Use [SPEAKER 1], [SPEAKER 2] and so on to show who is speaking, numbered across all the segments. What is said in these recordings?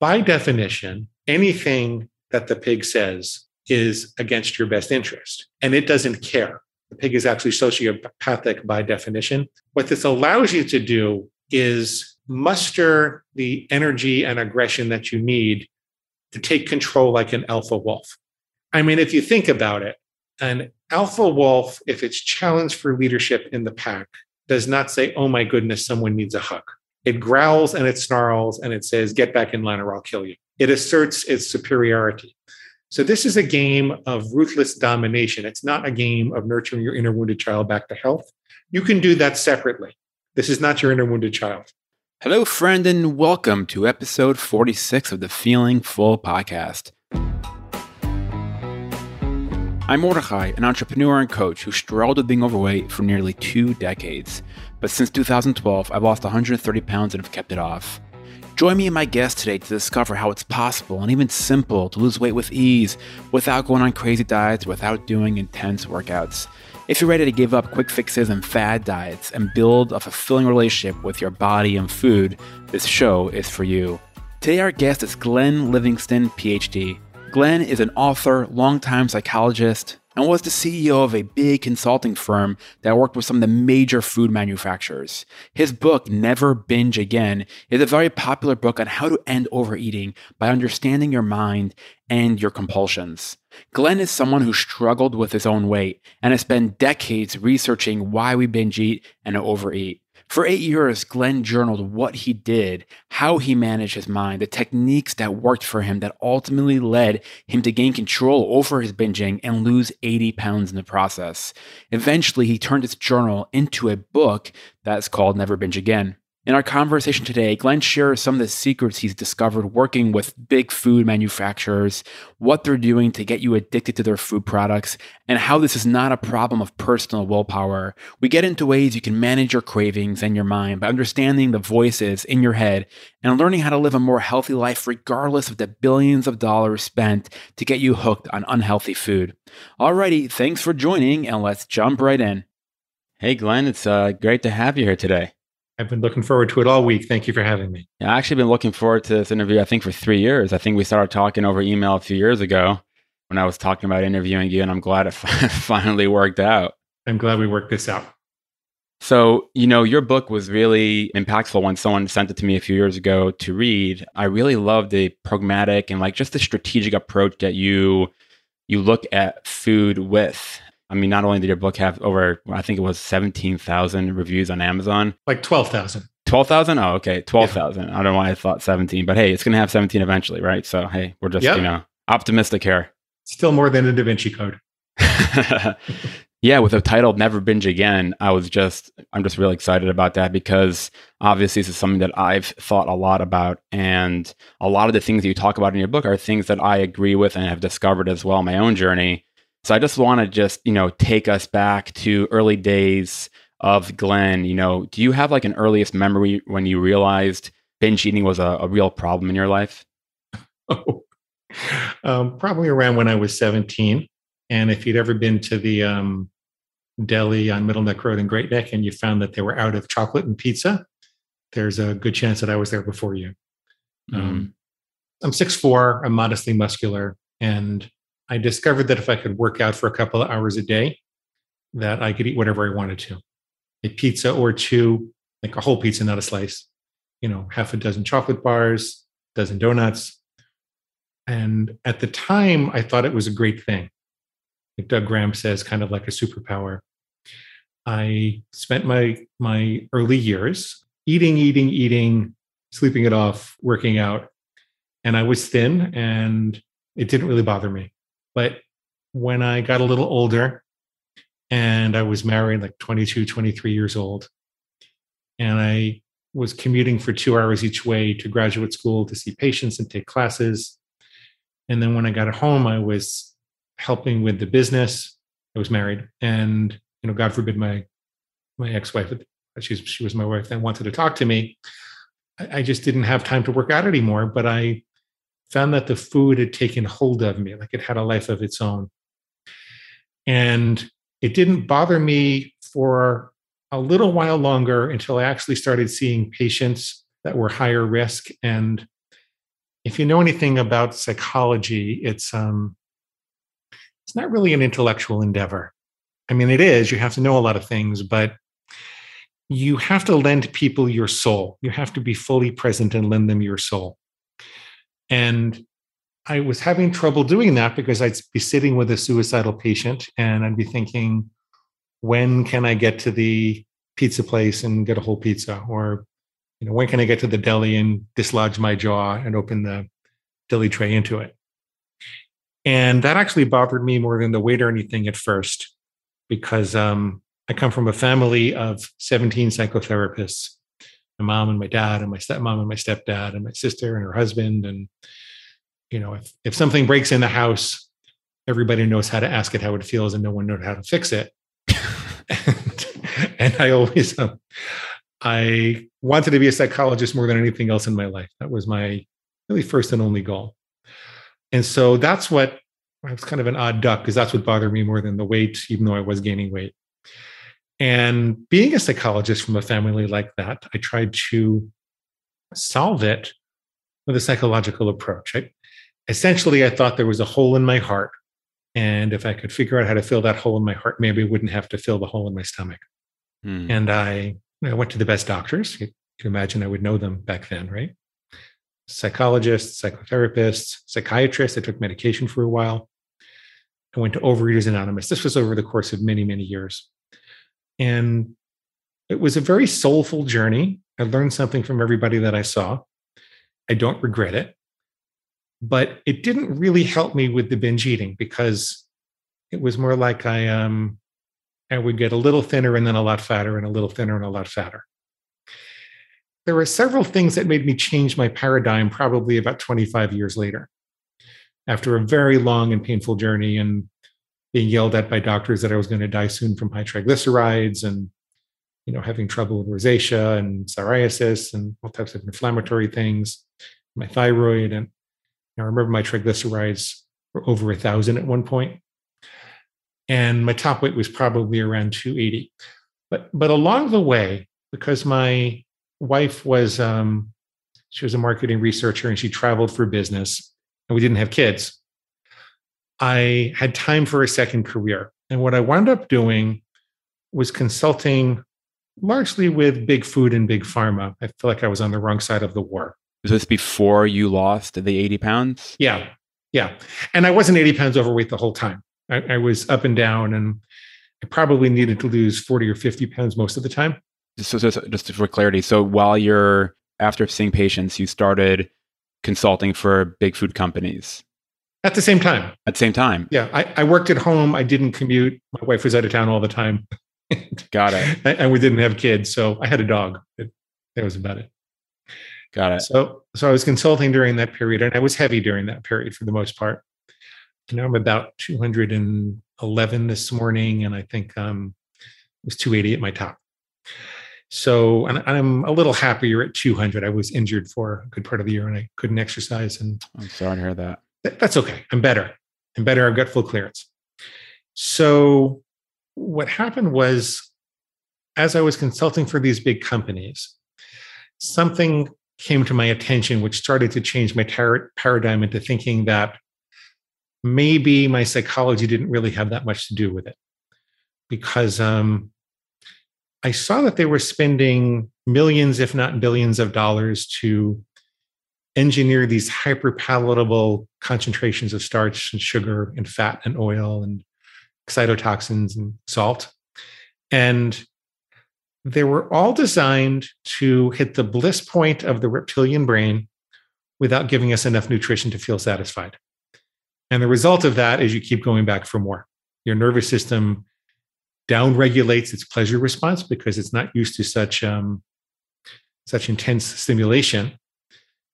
[SPEAKER 1] by definition, anything that the pig says is against your best interest, and it doesn't care. The pig is actually sociopathic by definition. What this allows you to do is muster the energy and aggression that you need to take control like an alpha wolf. I mean, if you think about it, an alpha wolf, if it's challenged for leadership in the pack, does not say, Oh my goodness, someone needs a hug. It growls and it snarls and it says, Get back in line or I'll kill you. It asserts its superiority. So, this is a game of ruthless domination. It's not a game of nurturing your inner wounded child back to health. You can do that separately. This is not your inner wounded child.
[SPEAKER 2] Hello, friend, and welcome to episode 46 of the Feeling Full podcast. I'm Mordechai, an entrepreneur and coach who struggled with being overweight for nearly two decades. But since 2012, I've lost 130 pounds and have kept it off. Join me and my guest today to discover how it's possible and even simple to lose weight with ease without going on crazy diets, without doing intense workouts. If you're ready to give up quick fixes and fad diets and build a fulfilling relationship with your body and food, this show is for you. Today, our guest is Glenn Livingston, PhD. Glenn is an author, longtime psychologist, and was the CEO of a big consulting firm that worked with some of the major food manufacturers. His book, Never Binge Again, is a very popular book on how to end overeating by understanding your mind and your compulsions. Glenn is someone who struggled with his own weight and has spent decades researching why we binge eat and overeat. For eight years, Glenn journaled what he did, how he managed his mind, the techniques that worked for him that ultimately led him to gain control over his binging and lose 80 pounds in the process. Eventually, he turned his journal into a book that's called Never Binge Again. In our conversation today, Glenn shares some of the secrets he's discovered working with big food manufacturers, what they're doing to get you addicted to their food products, and how this is not a problem of personal willpower. We get into ways you can manage your cravings and your mind by understanding the voices in your head and learning how to live a more healthy life regardless of the billions of dollars spent to get you hooked on unhealthy food. Alrighty, thanks for joining, and let's jump right in. Hey, Glenn, it's uh, great to have you here today.
[SPEAKER 1] I've been looking forward to it all week. Thank you for having me.
[SPEAKER 2] Yeah, I actually been looking forward to this interview, I think, for three years. I think we started talking over email a few years ago when I was talking about interviewing you, and I'm glad it finally worked out.
[SPEAKER 1] I'm glad we worked this out.
[SPEAKER 2] So, you know, your book was really impactful when someone sent it to me a few years ago to read. I really love the pragmatic and like just the strategic approach that you you look at food with. I mean, not only did your book have over, I think it was 17,000 reviews on Amazon.
[SPEAKER 1] Like 12,000.
[SPEAKER 2] 12,000? Oh, okay. 12,000. Yeah. I don't know why I thought 17, but hey, it's going to have 17 eventually, right? So, hey, we're just, yep. you know, optimistic here.
[SPEAKER 1] Still more than a Da Vinci Code.
[SPEAKER 2] yeah, with the title Never Binge Again, I was just, I'm just really excited about that because obviously this is something that I've thought a lot about. And a lot of the things that you talk about in your book are things that I agree with and have discovered as well in my own journey. So I just want to just, you know, take us back to early days of Glenn. You know, do you have like an earliest memory when you realized binge eating was a, a real problem in your life?
[SPEAKER 1] Oh, um, probably around when I was 17. And if you'd ever been to the um, deli on Middle Neck Road in Great Neck and you found that they were out of chocolate and pizza, there's a good chance that I was there before you. Mm. Um, I'm 6'4, I'm modestly muscular, and I discovered that if I could work out for a couple of hours a day, that I could eat whatever I wanted to. A pizza or two, like a whole pizza, not a slice, you know, half a dozen chocolate bars, dozen donuts. And at the time, I thought it was a great thing. Like Doug Graham says, kind of like a superpower. I spent my my early years eating, eating, eating, sleeping it off, working out. And I was thin and it didn't really bother me. But when I got a little older and I was married, like 22, 23 years old, and I was commuting for two hours each way to graduate school to see patients and take classes. And then when I got home, I was helping with the business. I was married, and you know, God forbid, my my ex-wife, she's she was my wife, that wanted to talk to me. I, I just didn't have time to work out anymore. But I found that the food had taken hold of me, like it had a life of its own. And it didn't bother me for a little while longer until I actually started seeing patients that were higher risk. And if you know anything about psychology, it's um, it's not really an intellectual endeavor. I mean, it is. You have to know a lot of things, but you have to lend people your soul. You have to be fully present and lend them your soul. And I was having trouble doing that because I'd be sitting with a suicidal patient and I'd be thinking, when can I get to the pizza place and get a whole pizza? Or, you know, when can I get to the deli and dislodge my jaw and open the deli tray into it? And that actually bothered me more than the weight or anything at first, because um, I come from a family of 17 psychotherapists my mom and my dad, and my stepmom and my stepdad, and my sister and her husband. And, you know, if, if something breaks in the house, everybody knows how to ask it how it feels, and no one knows how to fix it. and, and, I always, um, I wanted to be a psychologist more than anything else in my life. That was my really first and only goal. And so that's what I was kind of an odd duck because that's what bothered me more than the weight, even though I was gaining weight. And being a psychologist from a family like that, I tried to solve it with a psychological approach. I, essentially, I thought there was a hole in my heart. And if I could figure out how to fill that hole in my heart, maybe I wouldn't have to fill the hole in my stomach. Hmm. And I, I went to the best doctors. You can imagine I would know them back then, right? Psychologists, psychotherapists, psychiatrists. I took medication for a while. I went to Overeaters Anonymous. This was over the course of many, many years. And it was a very soulful journey. I learned something from everybody that I saw. I don't regret it. But it didn't really help me with the binge eating because it was more like I um I would get a little thinner and then a lot fatter and a little thinner and a lot fatter. There were several things that made me change my paradigm probably about 25 years later. After a very long and painful journey and being yelled at by doctors that I was going to die soon from high triglycerides and you know having trouble with rosacea and psoriasis and all types of inflammatory things, my thyroid, and I remember my triglycerides were over a thousand at one point, and my top weight was probably around 280. But but along the way, because my wife was um, she was a marketing researcher and she traveled for business, and we didn't have kids. I had time for a second career. And what I wound up doing was consulting largely with big food and big pharma. I feel like I was on the wrong side of the war.
[SPEAKER 2] Was this before you lost the 80 pounds?
[SPEAKER 1] Yeah. Yeah. And I wasn't 80 pounds overweight the whole time. I, I was up and down, and I probably needed to lose 40 or 50 pounds most of the time.
[SPEAKER 2] So, so, so just for clarity, so while you're after seeing patients, you started consulting for big food companies.
[SPEAKER 1] At the same time.
[SPEAKER 2] At the same time.
[SPEAKER 1] Yeah. I, I worked at home. I didn't commute. My wife was out of town all the time.
[SPEAKER 2] Got it.
[SPEAKER 1] and we didn't have kids. So I had a dog. It, that was about it.
[SPEAKER 2] Got it.
[SPEAKER 1] So so I was consulting during that period and I was heavy during that period for the most part. Now I'm about 211 this morning, and I think um it was 280 at my top. So and I'm a little happier at 200. I was injured for a good part of the year and I couldn't exercise. And
[SPEAKER 2] I'm sorry to hear that
[SPEAKER 1] that's okay. I'm better. I'm better. I've got full clearance. So what happened was, as I was consulting for these big companies, something came to my attention, which started to change my tar- paradigm into thinking that maybe my psychology didn't really have that much to do with it. Because um, I saw that they were spending millions, if not billions, of dollars to engineer these hyper palatable concentrations of starch and sugar and fat and oil and excitotoxins and salt. And they were all designed to hit the bliss point of the reptilian brain without giving us enough nutrition to feel satisfied. And the result of that is you keep going back for more. Your nervous system downregulates its pleasure response because it's not used to such um, such intense stimulation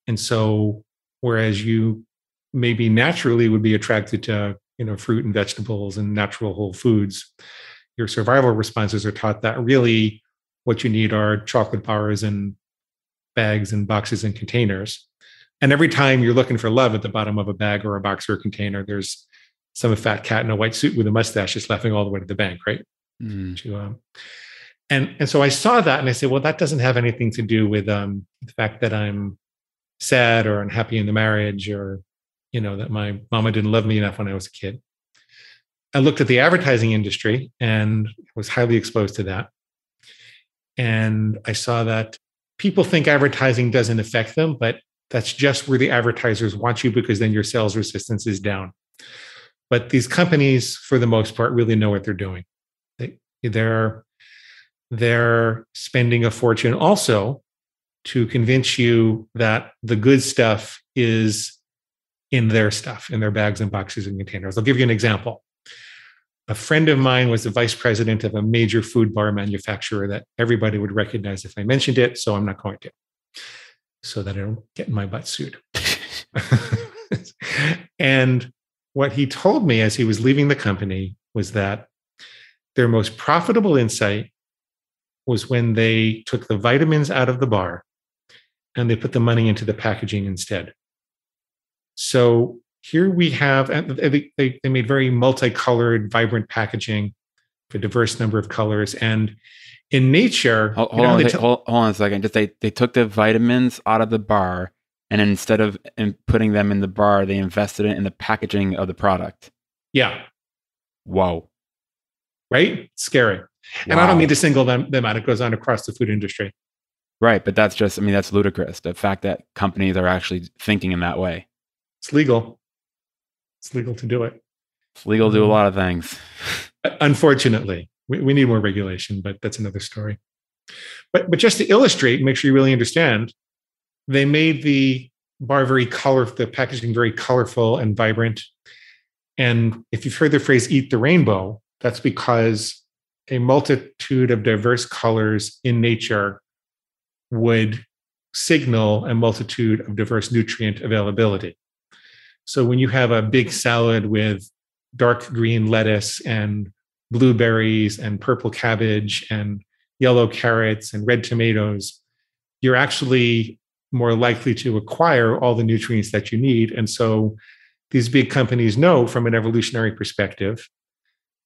[SPEAKER 1] and so, whereas you maybe naturally would be attracted to, you know, fruit and vegetables and natural whole foods, your survival responses are taught that really what you need are chocolate bars and bags and boxes and containers. And every time you're looking for love at the bottom of a bag or a box or a container, there's some fat cat in a white suit with a mustache just laughing all the way to the bank, right? Mm. To, um, and and so I saw that and I said, well, that doesn't have anything to do with um, the fact that I'm sad or unhappy in the marriage or you know that my mama didn't love me enough when i was a kid. I looked at the advertising industry and was highly exposed to that. And i saw that people think advertising doesn't affect them but that's just where the advertisers want you because then your sales resistance is down. But these companies for the most part really know what they're doing. They, they're they're spending a fortune. Also to convince you that the good stuff is in their stuff, in their bags and boxes and containers. I'll give you an example. A friend of mine was the vice president of a major food bar manufacturer that everybody would recognize if I mentioned it, so I'm not going to, so that I don't get my butt sued. and what he told me as he was leaving the company was that their most profitable insight was when they took the vitamins out of the bar and they put the money into the packaging instead. So here we have, they, they, they made very multicolored, vibrant packaging for a diverse number of colors. And in nature,
[SPEAKER 2] hold, hold, on, t- hold, hold on a second. Just they, they took the vitamins out of the bar and instead of putting them in the bar, they invested it in the packaging of the product.
[SPEAKER 1] Yeah.
[SPEAKER 2] Whoa.
[SPEAKER 1] Right? Scary. Wow. And I don't mean to single them, them out. It goes on across the food industry.
[SPEAKER 2] Right. But that's just, I mean, that's ludicrous. The fact that companies are actually thinking in that way.
[SPEAKER 1] It's legal. It's legal to do it.
[SPEAKER 2] It's legal to do a mm-hmm. lot of things.
[SPEAKER 1] Unfortunately, we, we need more regulation, but that's another story. But but just to illustrate, make sure you really understand, they made the bar very colorful, the packaging very colorful and vibrant. And if you've heard the phrase "eat the rainbow," that's because a multitude of diverse colors in nature would signal a multitude of diverse nutrient availability. So when you have a big hmm. salad with dark green lettuce and blueberries and purple cabbage and yellow carrots and red tomatoes, you're actually more likely to acquire all the nutrients that you need. And so these big companies know from an evolutionary perspective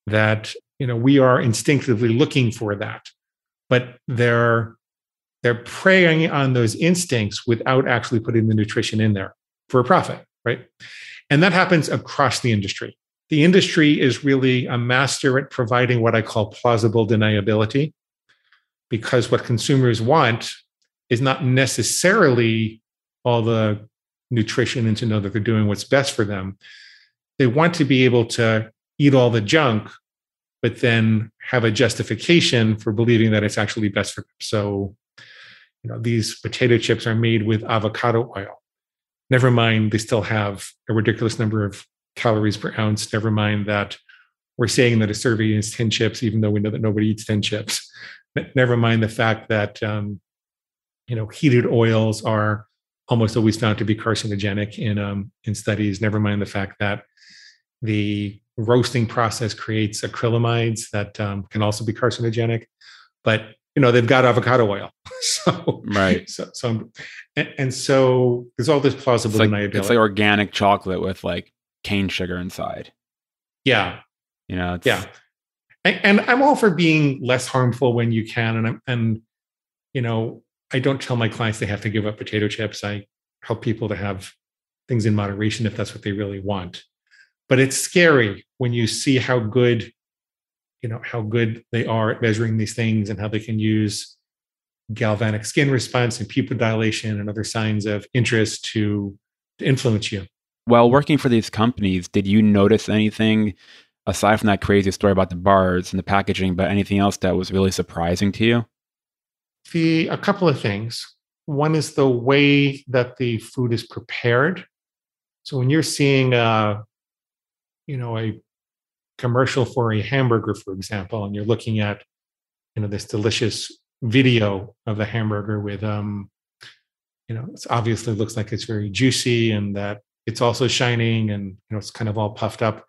[SPEAKER 1] that you know we are instinctively looking for that but they're they're preying on those instincts without actually putting the nutrition in there for a profit right? And that happens across the industry. The industry is really a master at providing what I call plausible deniability, because what consumers want is not necessarily all the nutrition and to know that they're doing what's best for them. They want to be able to eat all the junk, but then have a justification for believing that it's actually best for them. So, you know, these potato chips are made with avocado oil. Never mind, they still have a ridiculous number of calories per ounce. Never mind that we're saying that a serving is 10 chips, even though we know that nobody eats 10 chips. Never mind the fact that, um, you know, heated oils are almost always found to be carcinogenic in, um, in studies. Never mind the fact that the roasting process creates acrylamides that um, can also be carcinogenic. But you know they've got avocado oil. So
[SPEAKER 2] right.
[SPEAKER 1] so, so and, and, so there's all this plausible
[SPEAKER 2] it's like, it's like organic chocolate with like cane sugar inside.
[SPEAKER 1] Yeah.
[SPEAKER 2] You know
[SPEAKER 1] yeah. And, and, i'm all for being less harmful when you can and I'm, and you know i don't tell my clients they have to give up potato chips. I help people to have things in moderation if that's what they really want. But it's scary when you see how good you know how good they are at measuring these things and how they can use galvanic skin response and pupil dilation and other signs of interest to, to influence you.
[SPEAKER 2] While working for these companies, did you notice anything aside from that crazy story about the bars and the packaging, but anything else that was really surprising to you?
[SPEAKER 1] The a couple of things. One is the way that the food is prepared. So when you're seeing a, you know, a commercial for a hamburger, for example, and you're looking at you know this delicious video of the hamburger with um you know it obviously looks like it's very juicy and that it's also shining and you know it's kind of all puffed up.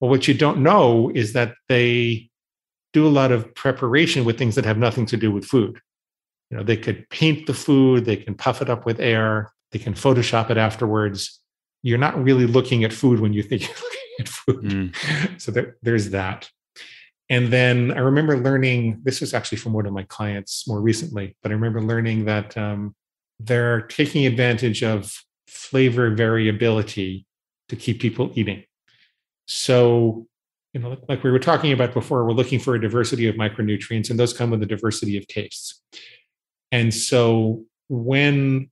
[SPEAKER 1] Well what you don't know is that they do a lot of preparation with things that have nothing to do with food. You know they could paint the food they can puff it up with air they can photoshop it afterwards. You're not really looking at food when you think you're food. Mm. So there, there's that. And then I remember learning this was actually from one of my clients more recently, but I remember learning that um, they're taking advantage of flavor variability to keep people eating. So, you know, like we were talking about before, we're looking for a diversity of micronutrients, and those come with a diversity of tastes. And so, when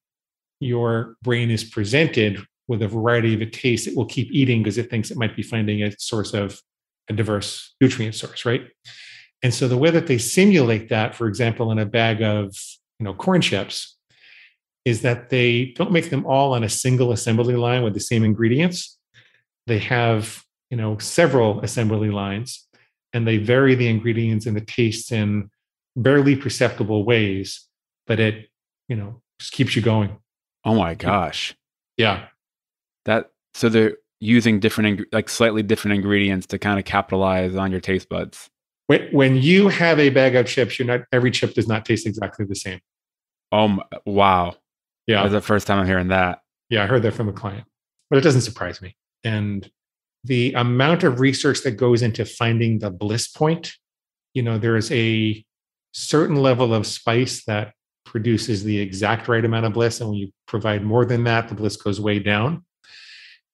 [SPEAKER 1] your brain is presented with a variety of a taste, it will keep eating because it thinks it might be finding a source of a diverse nutrient source, right? And so the way that they simulate that, for example, in a bag of you know corn chips, is that they don't make them all on a single assembly line with the same ingredients. They have you know several assembly lines, and they vary the ingredients and the tastes in barely perceptible ways, but it you know just keeps you going.
[SPEAKER 2] Oh my gosh.
[SPEAKER 1] Yeah.
[SPEAKER 2] That so they're using different like slightly different ingredients to kind of capitalize on your taste buds.
[SPEAKER 1] When when you have a bag of chips, you're not every chip does not taste exactly the same.
[SPEAKER 2] Oh wow.
[SPEAKER 1] Yeah.
[SPEAKER 2] That's the first time I'm hearing that.
[SPEAKER 1] Yeah, I heard that from a client. But it doesn't surprise me. And the amount of research that goes into finding the bliss point, you know, there is a certain level of spice that produces the exact right amount of bliss. And when you provide more than that, the bliss goes way down.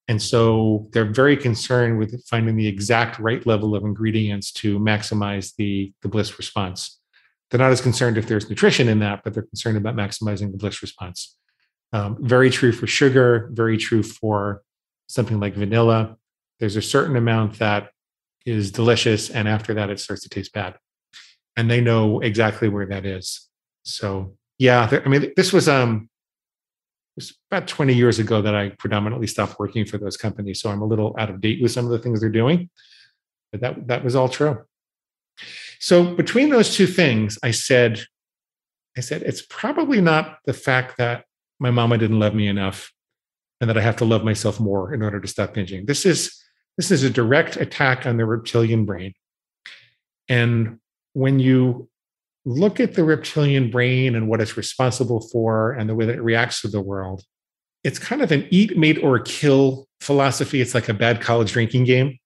[SPEAKER 1] And so they're very concerned with finding the exact right level of ingredients to maximize the, the bliss response. They're not as concerned if there's nutrition in that, but they're concerned about maximizing the bliss response. Um, very true for sugar, very true for something like vanilla. There's a certain amount that is delicious, and after that, it starts to taste bad. And they know exactly where that is. So yeah, I mean, this was um, was about 20 years ago that I predominantly stopped working for those companies. So I'm a little out of date with some of the things they're doing, but that that was all true. So between those two things, I said, I said it's probably not the fact that my mama didn't love me enough, and that I have to love myself more in order to stop binging. This is this is a direct attack on the reptilian brain, and when you look at the reptilian brain and what it's responsible for and the way that it reacts to the world, it's kind of an eat, mate, or kill philosophy. It's like a bad college drinking game.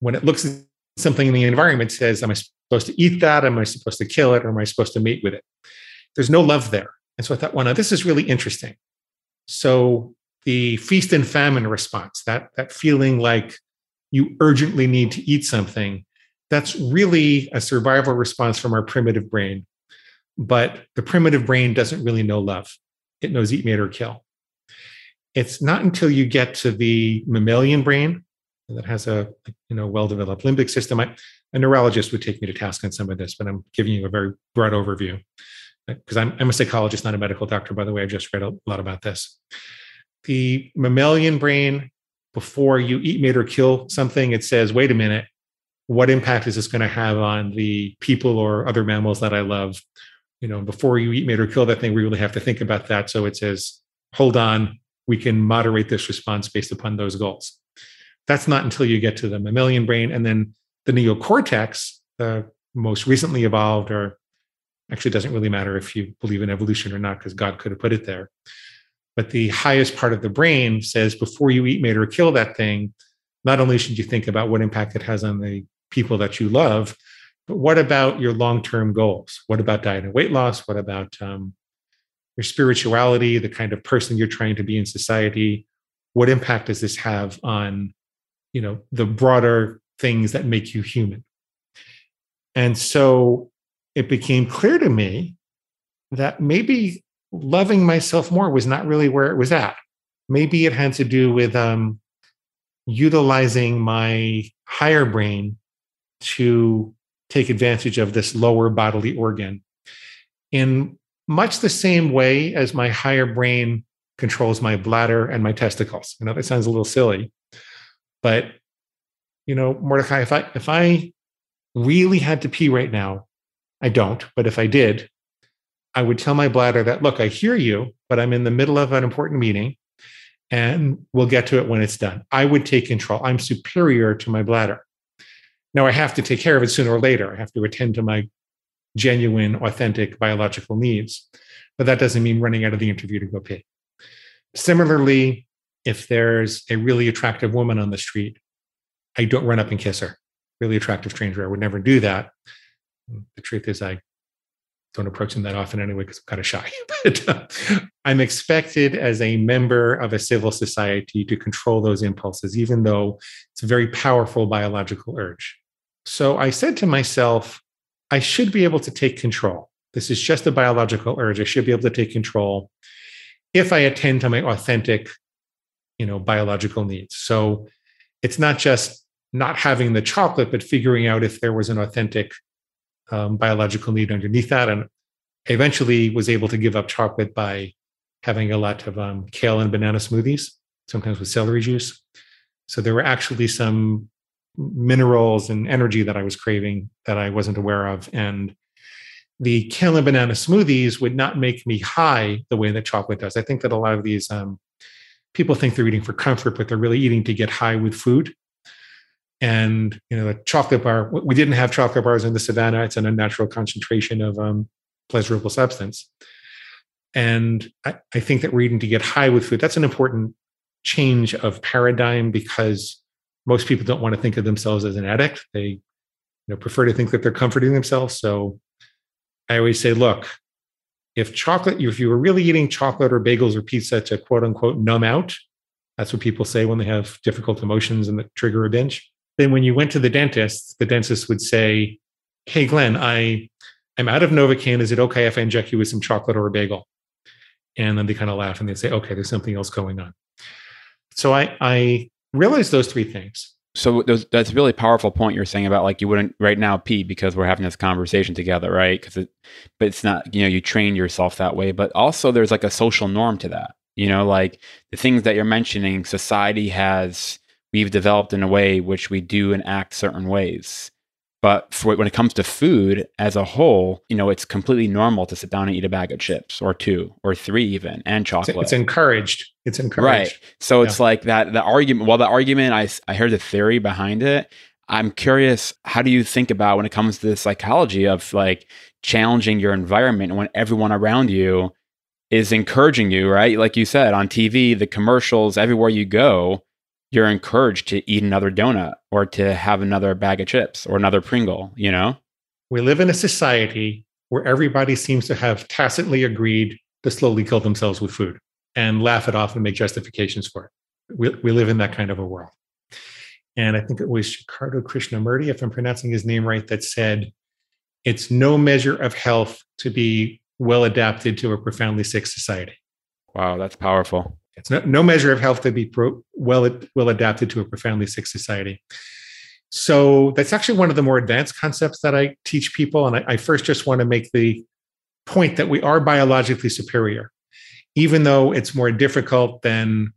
[SPEAKER 1] When it looks at something in the environment, says, Am I supposed to eat that? Am I supposed to kill it? Or am I supposed to mate with it? There's no love there. And so I thought, well, now this is really interesting. So the feast and famine response, that, that feeling like you urgently need to eat something, that's really a survival response from our primitive brain. But the primitive brain doesn't really know love, it knows eat, mate, or kill. It's not until you get to the mammalian brain that has a you know well-developed limbic system. I, a neurologist would take me to task on some of this, but I'm giving you a very broad overview uh, because I'm, I'm a psychologist, not a medical doctor. By the way, I've just read a lot about this. The mammalian brain, before you eat, mate, or kill something, it says, "Wait a minute, what impact is this going to have on the people or other mammals that I love? You know, before you eat, mate, or kill that thing, we really have to think about that. So it says, hold on, we can moderate this response based upon those goals. That's not until you get to the mammalian brain. And then the neocortex, the most recently evolved, or actually doesn't really matter if you believe in evolution or not, because God could have put it there. But the highest part of the brain says before you eat, mate, or kill that thing, not only should you think about what impact it has on the people that you love. But what about your long term goals? What about diet and weight loss? What about um, your spirituality, the kind of person you're trying to be in society? What impact does this have on, you know, the broader things that make you human? And so it became clear to me that maybe loving myself more was not really where it was at. Maybe it had to do with um, utilizing my higher brain to take advantage of this lower bodily organ in much the same way as my higher brain controls my bladder and my testicles. I know that sounds a little silly, but you know, Mordecai, if I if I really had to pee right now, I don't, but if I did, I would tell my bladder that, look, I hear you, but I'm in the middle of an important meeting and we'll get to it when it's done. I would take control. I'm superior to my bladder. Now I have to take care of it sooner or later. I have to attend to my genuine, authentic biological needs. But that doesn't mean running out of the interview to go pee. Similarly, if there's a really attractive woman on the street, I don't run up and kiss her. Really attractive stranger, I would never do that. The truth is, I don't approach them that often anyway because I'm kind of shy. but uh, I'm expected as a member of a civil society to control those impulses, even though it's a very powerful biological urge. So I said to myself, I should be able to take control. This is just a biological urge. I should be able to take control if I attend to my authentic, you know, biological needs. So it's not just not having the chocolate, but figuring out if there was an authentic um, biological need underneath that. And eventually was able to give up chocolate by having a lot of um, kale and banana smoothies, sometimes with celery juice. So there were actually some minerals and energy that I was craving that I wasn't aware of. And the kale banana smoothies would not make me high the way that chocolate does. I think that a lot of these um, people think they're eating for comfort, but they're really eating to get high with food and you know the chocolate bar we didn't have chocolate bars in the savannah it's an unnatural concentration of um, pleasurable substance and I, I, think that we're eating to get high with food that's an important change of paradigm because most people don't want to think of themselves as an addict they you know prefer to think that they're comforting themselves so i always say look if chocolate if you were really eating chocolate or bagels or pizza to quote unquote numb out that's what people say when they have difficult emotions and that trigger a binge then when you went to the dentist, the dentist would say, Hey, Glenn, I, I'm out of Novocaine. Is it okay if I inject you with some chocolate or a bagel? And then they kind of laugh and they say, okay, there's something else going on. So I, I realized those three things.
[SPEAKER 2] So that's a really powerful point you're saying about like you wouldn't right now pee because we're having this conversation together, right? Because it, but it's not you know you train yourself that way, but also there's like a social norm to that. You know, like the things that you're mentioning, society has we've developed in a way which we do and act certain ways. But for when it comes to food as a whole, you know, it's completely normal to sit down and eat a bag of chips or two or three even and chocolate.
[SPEAKER 1] It's encouraged. It's encouraged.
[SPEAKER 2] Right. So yeah. it's like that the argument well the argument I I heard the theory behind it. I'm curious how do you think about when it comes to the psychology of like challenging your environment when everyone around you is encouraging you, right? Like you said on TV, the commercials everywhere you go, you're encouraged to eat another donut or to have another bag of chips or another Pringle, you know?
[SPEAKER 1] We live in a society where everybody seems to have tacitly agreed to slowly kill themselves with food and laugh it off and make justifications for it. We, we live in that kind of a world. And I think it was Srikardo Krishnamurti, if I'm pronouncing his name right, that said, it's no measure of health to be well adapted to a profoundly sick society.
[SPEAKER 2] Wow, that's powerful.
[SPEAKER 1] It's no, no measure of health to be pro, well, well adapted to a profoundly sick society. So that's actually one of the more advanced concepts that I teach people. And I, I first just want to make the point that we are biologically superior, even though it's more difficult than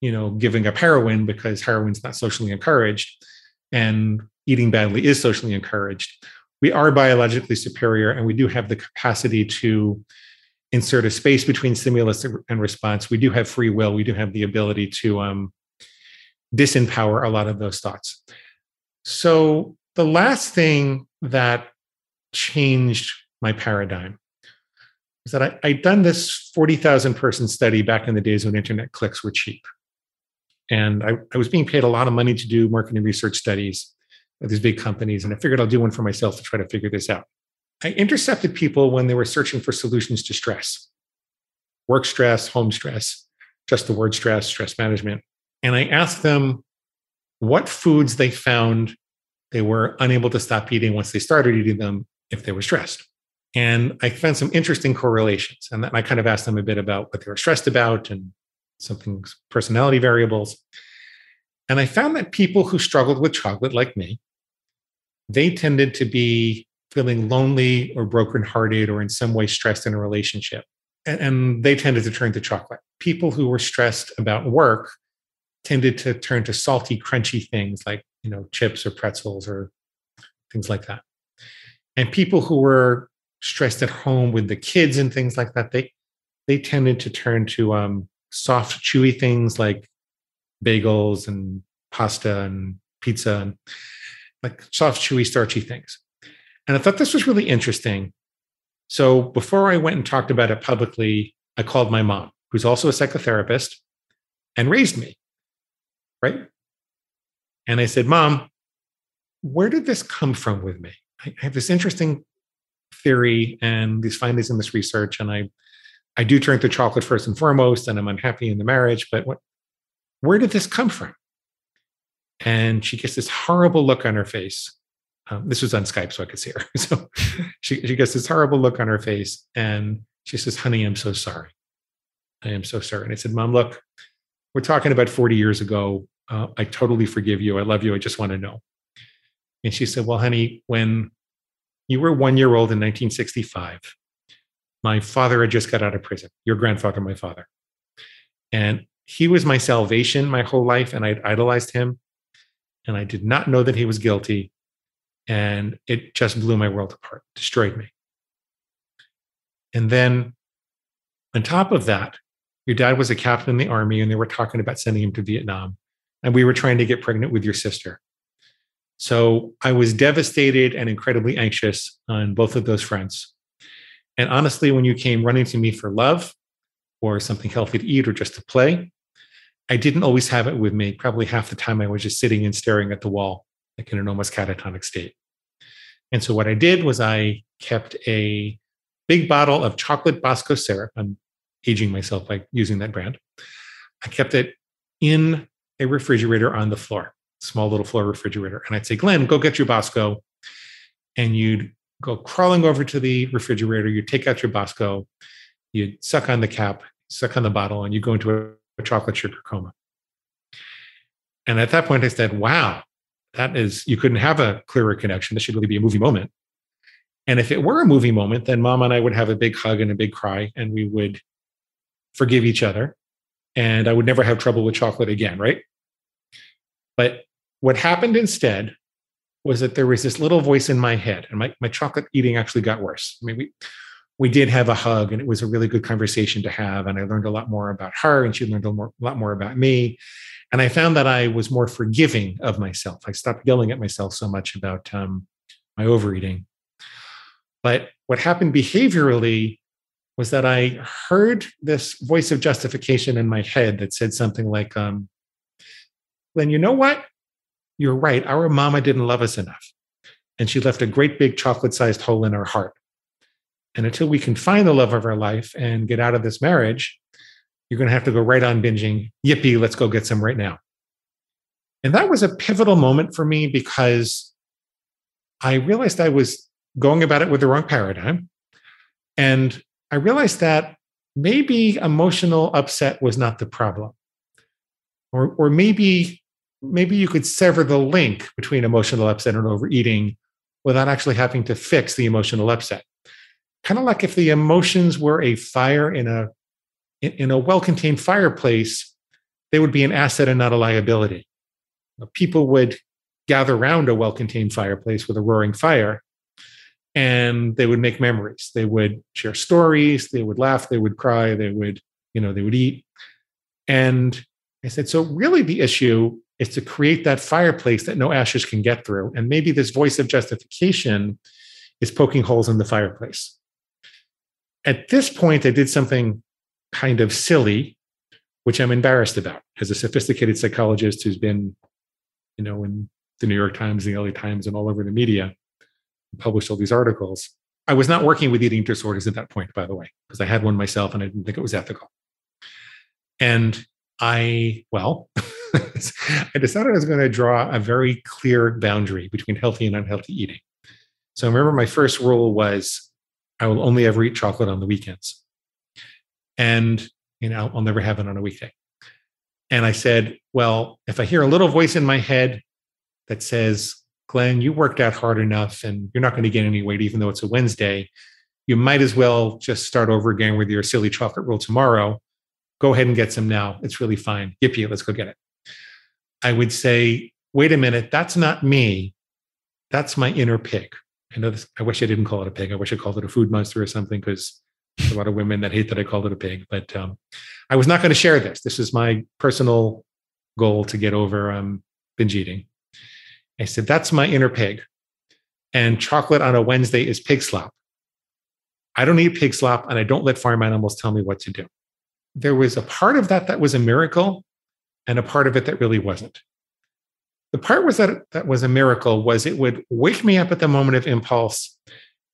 [SPEAKER 1] you know giving up heroin because heroin's not socially encouraged and eating badly is socially encouraged we are biologically superior and we do have the capacity to insert a space between stimulus and response, we do have free will. We do have the ability to um, disempower a lot of those thoughts. So the last thing that changed my paradigm is that I, I'd done this 40,000 person study back in the days when internet clicks were cheap. And I, I was being paid a lot of money to do marketing research studies at these big companies. And I figured I'll do one for myself to try to figure this out. I intercepted people when they were searching for solutions to stress work stress, home stress, just the word stress, stress management. And I asked them what foods they found they were unable to stop eating once they started eating them if they were stressed. And I found some interesting correlations. And I kind of asked them a bit about what they were stressed about and something personality variables. And I found that people who struggled with chocolate, like me, they tended to be feeling lonely or brokenhearted or in some way stressed in a relationship. And, and they tended to turn to chocolate. People who were stressed about work tended to turn to salty, crunchy things like, you know, chips or pretzels or things like that. And people who were stressed at home with the kids and things like that, they they tended to turn to um, soft, chewy things like bagels and pasta and pizza and like soft, chewy, starchy things. And I thought this was really interesting. So before I went and talked about it publicly, I called my mom, who's also a psychotherapist and raised me. Right. And I said, Mom, where did this come from with me? I have this interesting theory and these findings in this research, and I, I do turn to chocolate first and foremost, and I'm unhappy in the marriage. But what, where did this come from? And she gets this horrible look on her face. Um, this was on Skype, so I could see her. So she, she gets this horrible look on her face, and she says, "Honey, I'm so sorry. I am so sorry." And I said, "Mom, look, we're talking about 40 years ago. Uh, I totally forgive you. I love you. I just want to know." And she said, Well, honey, when you were one year old in 1965, my father had just got out of prison, your grandfather, my father. And he was my salvation my whole life, and I'd idolized him. And I did not know that he was guilty. And it just blew my world apart, destroyed me. And then on top of that, your dad was a captain in the army, and they were talking about sending him to Vietnam. And we were trying to get pregnant with your sister. So I was devastated and incredibly anxious on both of those fronts. And honestly, when you came running to me for love or something healthy to eat or just to play, I didn't always have it with me. Probably half the time I was just sitting and staring at the wall, like in an almost catatonic state. And so what I did was I kept a big bottle of chocolate Bosco syrup. I'm aging myself by using that brand. I kept it in a refrigerator on the floor small little floor refrigerator. And I'd say, Glenn, go get your Bosco. And you'd go crawling over to the refrigerator, you'd take out your Bosco, you'd suck on the cap, suck on the bottle, and you go into a, a chocolate sugar coma. And at that point, I said, wow, that is, you couldn't have a clearer connection. This should really be a movie moment. And if it were a movie moment, then mom and I would have a big hug and a big cry, and we would forgive each other. And I would never have trouble with chocolate again, right? But what happened instead was that there was this little voice in my head, and my, my chocolate eating actually got worse. I mean, we, we did have a hug, and it was a really good conversation to have. And I learned a lot more about her, and she learned a more, lot more about me. And I found that I was more forgiving of myself. I stopped yelling at myself so much about um, my overeating. But what happened behaviorally was that I heard this voice of justification in my head that said something like, um, then you know what? You're right. Our mama didn't love us enough. And she left a great big chocolate sized hole in our heart. And until we can find the love of our life and get out of this marriage, you're going to have to go right on binging. Yippee, let's go get some right now. And that was a pivotal moment for me because I realized I was going about it with the wrong paradigm. And I realized that maybe emotional upset was not the problem. Or, or maybe maybe you could sever the link between emotional upset and overeating without actually having to fix the emotional upset. Kind of like if the emotions were a fire in a in a well-contained fireplace, they would be an asset and not a liability. People would gather around a well-contained fireplace with a roaring fire and they would make memories. They would share stories, they would laugh, they would cry, they would, you know, they would eat. And I said, so really the issue is to create that fireplace that no ashes can get through. And maybe this voice of justification is poking holes in the fireplace. At this point, I did something kind of silly, which I'm embarrassed about as a sophisticated psychologist who's been, you know, in the New York Times, the LA Times, and all over the media, published all these articles. I was not working with eating disorders at that point, by the way, because I had one myself and I didn't think it was ethical. And I, well, I decided I was going to draw a very clear boundary between healthy and unhealthy eating. So I remember my first rule was I will only ever eat chocolate on the weekends. And, you know, I'll never have it on a weekday. And I said, well, if I hear a little voice in my head that says, Glenn, you worked out hard enough and you're not going to gain any weight, even though it's a Wednesday, you might as well just start over again with your silly chocolate rule tomorrow. Go ahead and get some now. It's really fine. Yippee, let's go get it. I would say, wait a minute, that's not me. That's my inner pig. I know this, I wish I didn't call it a pig. I wish I called it a food monster or something because a lot of women that hate that I called it a pig. But um, I was not going to share this. This is my personal goal to get over um, binge eating. I said, that's my inner pig. And chocolate on a Wednesday is pig slop. I don't eat pig slop and I don't let farm animals tell me what to do. There was a part of that that was a miracle and a part of it that really wasn't. The part was that that was a miracle was it would wake me up at the moment of impulse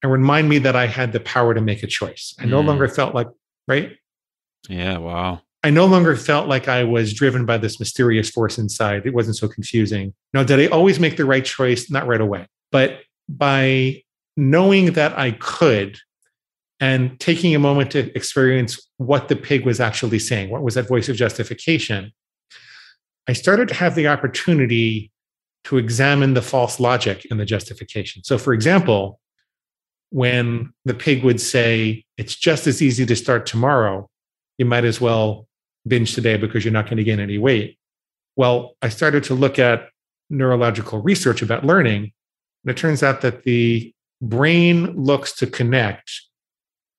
[SPEAKER 1] and remind me that I had the power to make a choice. I no
[SPEAKER 2] Mm.
[SPEAKER 1] longer felt like, right?
[SPEAKER 2] Yeah. Wow.
[SPEAKER 1] I no longer felt like I was driven by this mysterious force inside. It wasn't so confusing. Now, did I always make the right choice? Not right away. But by knowing that I could and taking a moment to experience what the pig was actually saying, what was that voice of justification, I started to have the opportunity to examine the false logic in the justification. So, for example, when the pig would say, It's just as easy to start tomorrow, you might as well binge today because you're not going to gain any weight. Well, I started to look at neurological research about learning, and it turns out that the brain looks to connect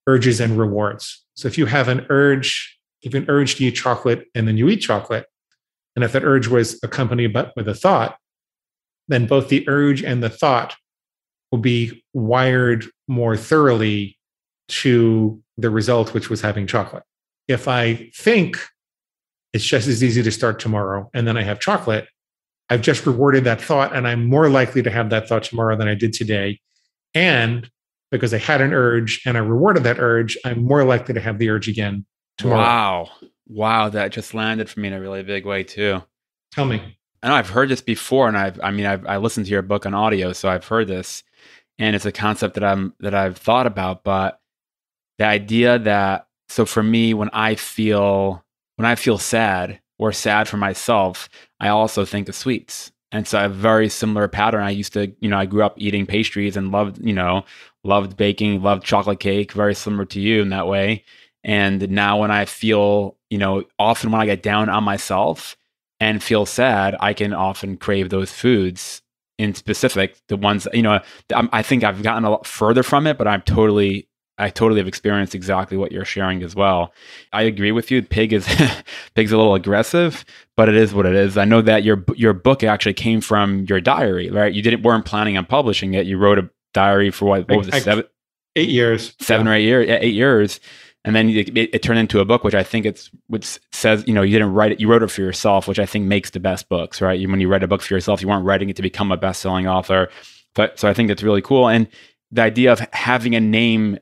[SPEAKER 1] urges and rewards. So if you have an urge, if an urge to eat chocolate and then you eat chocolate, and if that urge was accompanied but with a thought, then both the urge and the thought will be wired more thoroughly to the result, which was having chocolate. If I think it's just as easy to start tomorrow and then I have chocolate, I've just rewarded that thought and I'm more likely to have that thought tomorrow than I did today. And because I had an urge and I rewarded that urge, I'm more likely to have the urge again tomorrow.
[SPEAKER 2] Wow. Wow. That just landed for me in a really big way too.
[SPEAKER 1] Tell me.
[SPEAKER 2] I know I've heard this before, and I've I mean I've I listened to your book on audio, so I've heard this, and it's a concept that I'm that I've thought about. But the idea that so for me, when I feel when I feel sad or sad for myself, I also think of sweets. And so I have a very similar pattern. I used to, you know, I grew up eating pastries and loved, you know, loved baking, loved chocolate cake, very similar to you in that way. And now when I feel, you know, often when I get down on myself, and feel sad, I can often crave those foods in specific, the ones, you know, I'm, I think I've gotten a lot further from it, but I'm totally, I totally have experienced exactly what you're sharing as well. I agree with you. Pig is, pig's a little aggressive, but it is what it is. I know that your, your book actually came from your diary, right? You didn't, weren't planning on publishing it. You wrote a diary for what, what was it,
[SPEAKER 1] I-
[SPEAKER 2] seven,
[SPEAKER 1] Eight years.
[SPEAKER 2] seven or eight years, eight years, and then it, it, turned into a book, which I think it's which says you know you didn't write it, you wrote it for yourself, which I think makes the best books, right? You, when you write a book for yourself, you weren't writing it to become a best-selling author, but so I think that's really cool, and the idea of having a name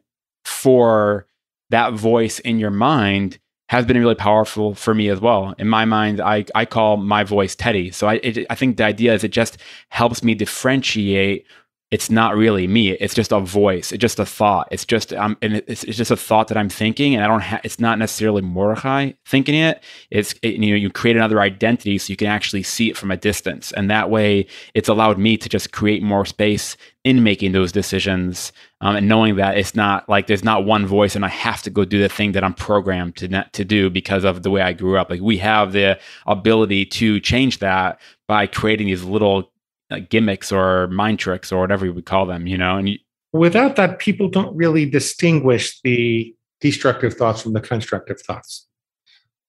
[SPEAKER 2] for that voice in your mind has been really powerful for me as well. In my mind, I, I call my voice Teddy. So I, it, I think the idea is it just helps me differentiate it's not really me. It's just a voice. It's just a thought. It's just um, and it's, it's just a thought that I'm thinking, and I don't. Ha- it's not necessarily Mordechai thinking it. It's it, you know you create another identity so you can actually see it from a distance, and that way it's allowed me to just create more space in making those decisions, um, and knowing that it's not like there's not one voice, and I have to go do the thing that I'm programmed to to do because of the way I grew up. Like we have the ability to change that by creating these little uh, gimmicks or mind tricks or whatever you would call them, you know. And you,
[SPEAKER 1] Without that, people don't really distinguish the destructive thoughts from the constructive thoughts.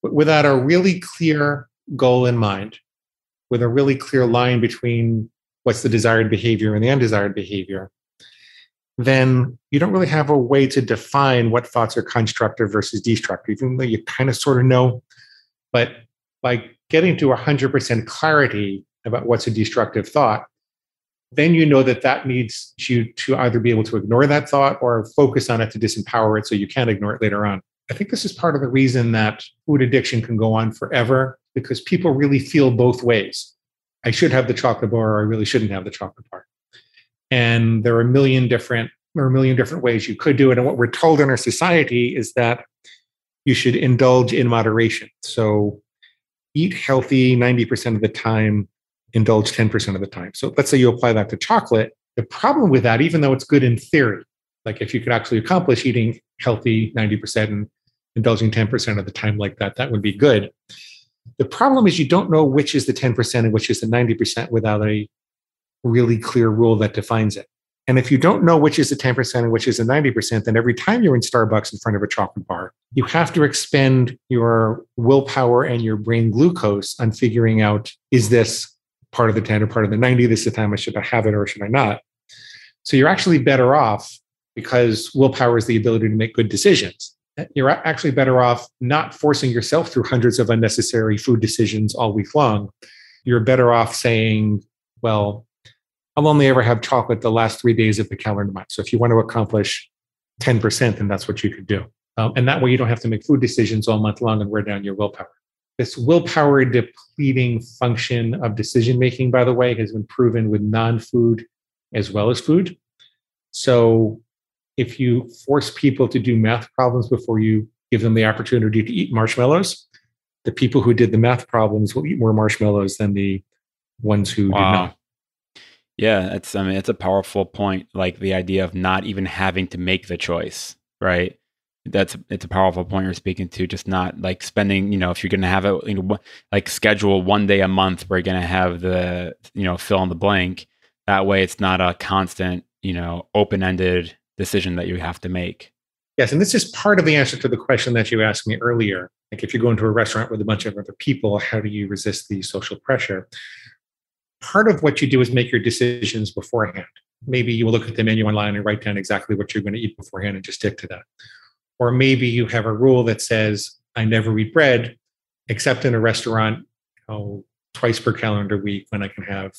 [SPEAKER 1] Without a really clear goal in mind, with a really clear line between what's the desired behavior and the undesired behavior, then you don't really have a way to define what thoughts are constructive versus destructive, even though you kind of sort of know. But by getting to 100% clarity about what's a destructive thought, then you know that that needs you to either be able to ignore that thought or focus on it to disempower it so you can't ignore it later on. I think this is part of the reason that food addiction can go on forever because people really feel both ways. I should have the chocolate bar or I really shouldn't have the chocolate bar. And there are a million different there are a million different ways you could do it. And what we're told in our society is that you should indulge in moderation. So eat healthy 90% of the time, indulge 10% of the time. So let's say you apply that to chocolate. The problem with that, even though it's good in theory, like if you could actually accomplish eating healthy 90% and indulging 10% of the time like that, that would be good. The problem is you don't know which is the 10% and which is the 90% without a really clear rule that defines it. And if you don't know which is the 10% and which is the 90%, then every time you're in Starbucks in front of a chocolate bar, you have to expend your willpower and your brain glucose on figuring out is this part of the 10 or part of the 90? This is the time I should have it or should I not? So you're actually better off because willpower is the ability to make good decisions. You're actually better off not forcing yourself through hundreds of unnecessary food decisions all week long. You're better off saying, well, I'll only ever have chocolate the last three days of the calendar month. So if you want to accomplish 10%, then that's what you could do. Um, and that way you don't have to make food decisions all month long and wear down your willpower. This willpower depleting function of decision making, by the way, has been proven with non food as well as food. So if you force people to do math problems before you give them the opportunity to eat marshmallows, the people who did the math problems will eat more marshmallows than the ones who wow. did not.
[SPEAKER 2] Yeah, it's I mean it's a powerful point. Like the idea of not even having to make the choice, right? That's it's a powerful point you're speaking to. Just not like spending, you know, if you're going to have it, you know, like schedule one day a month where you're going to have the, you know, fill in the blank. That way, it's not a constant, you know, open ended decision that you have to make.
[SPEAKER 1] Yes, and this is part of the answer to the question that you asked me earlier. Like if you go into a restaurant with a bunch of other people, how do you resist the social pressure? Part of what you do is make your decisions beforehand. Maybe you will look at the menu online and write down exactly what you're going to eat beforehand and just stick to that. Or maybe you have a rule that says, I never eat bread except in a restaurant oh, twice per calendar week when I can have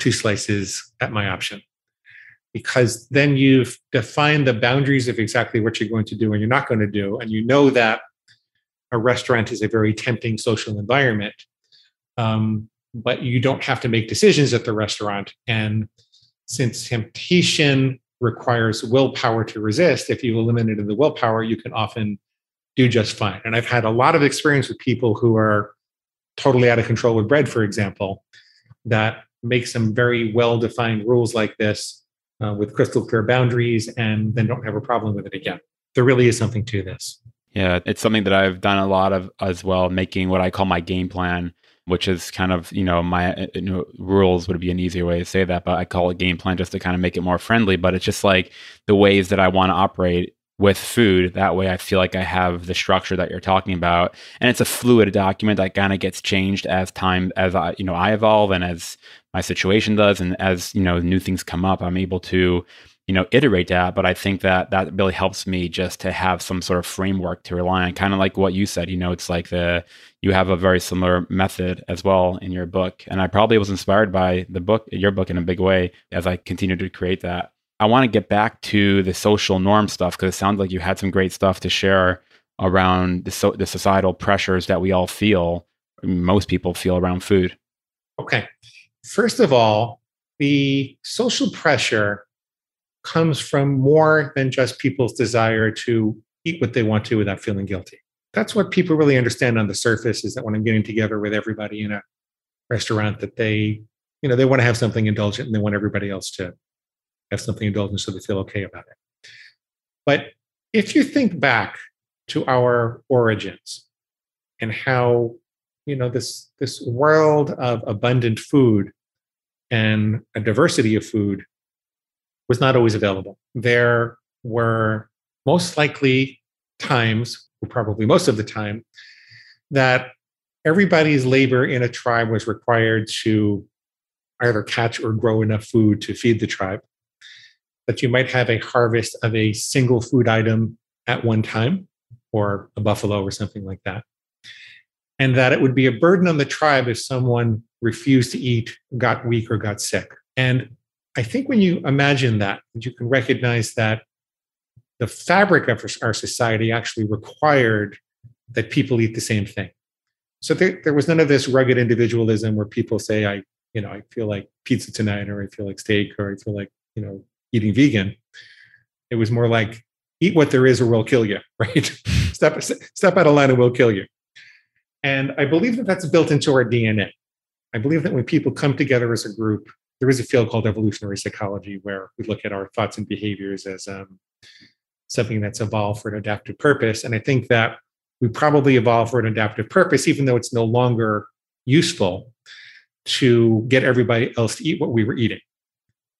[SPEAKER 1] two slices at my option because then you've defined the boundaries of exactly what you're going to do and you're not going to do. And you know that a restaurant is a very tempting social environment, um, but you don't have to make decisions at the restaurant. And since temptation requires willpower to resist, if you've eliminated the willpower, you can often do just fine. And I've had a lot of experience with people who are totally out of control with bread, for example, that make some very well defined rules like this uh, with crystal clear boundaries and then don't have a problem with it again. There really is something to this.
[SPEAKER 2] Yeah, it's something that I've done a lot of as well, making what I call my game plan, which is kind of, you know, my uh, you know, rules would be an easier way to say that, but I call it game plan just to kind of make it more friendly. But it's just like the ways that I want to operate with food. That way I feel like I have the structure that you're talking about. And it's a fluid document that kind of gets changed as time, as I, you know, I evolve and as my situation does. And as, you know, new things come up, I'm able to, you know, iterate that. But I think that that really helps me just to have some sort of framework to rely on, kind of like what you said, you know, it's like the, you have a very similar method as well in your book. And I probably was inspired by the book, your book in a big way as I continue to create that. I want to get back to the social norm stuff because it sounds like you had some great stuff to share around the, so, the societal pressures that we all feel, most people feel around food.
[SPEAKER 1] Okay. First of all, the social pressure comes from more than just people's desire to eat what they want to without feeling guilty. That's what people really understand on the surface is that when I'm getting together with everybody in a restaurant that they, you know, they want to have something indulgent and they want everybody else to have something indulgent so they feel okay about it. But if you think back to our origins and how you know this this world of abundant food and a diversity of food was not always available. There were most likely times, probably most of the time, that everybody's labor in a tribe was required to either catch or grow enough food to feed the tribe that you might have a harvest of a single food item at one time, or a buffalo or something like that. And that it would be a burden on the tribe if someone refused to eat, got weak, or got sick. And I think when you imagine that, you can recognize that the fabric of our society actually required that people eat the same thing. So there, there was none of this rugged individualism where people say, I, you know, I feel like pizza tonight, or I feel like steak, or I feel like, you know, eating vegan. It was more like eat what there is or we'll kill you, right? step step out of line and we'll kill you. And I believe that that's built into our DNA. I believe that when people come together as a group, there is a field called evolutionary psychology where we look at our thoughts and behaviors as um, something that's evolved for an adaptive purpose. And I think that we probably evolved for an adaptive purpose, even though it's no longer useful to get everybody else to eat what we were eating.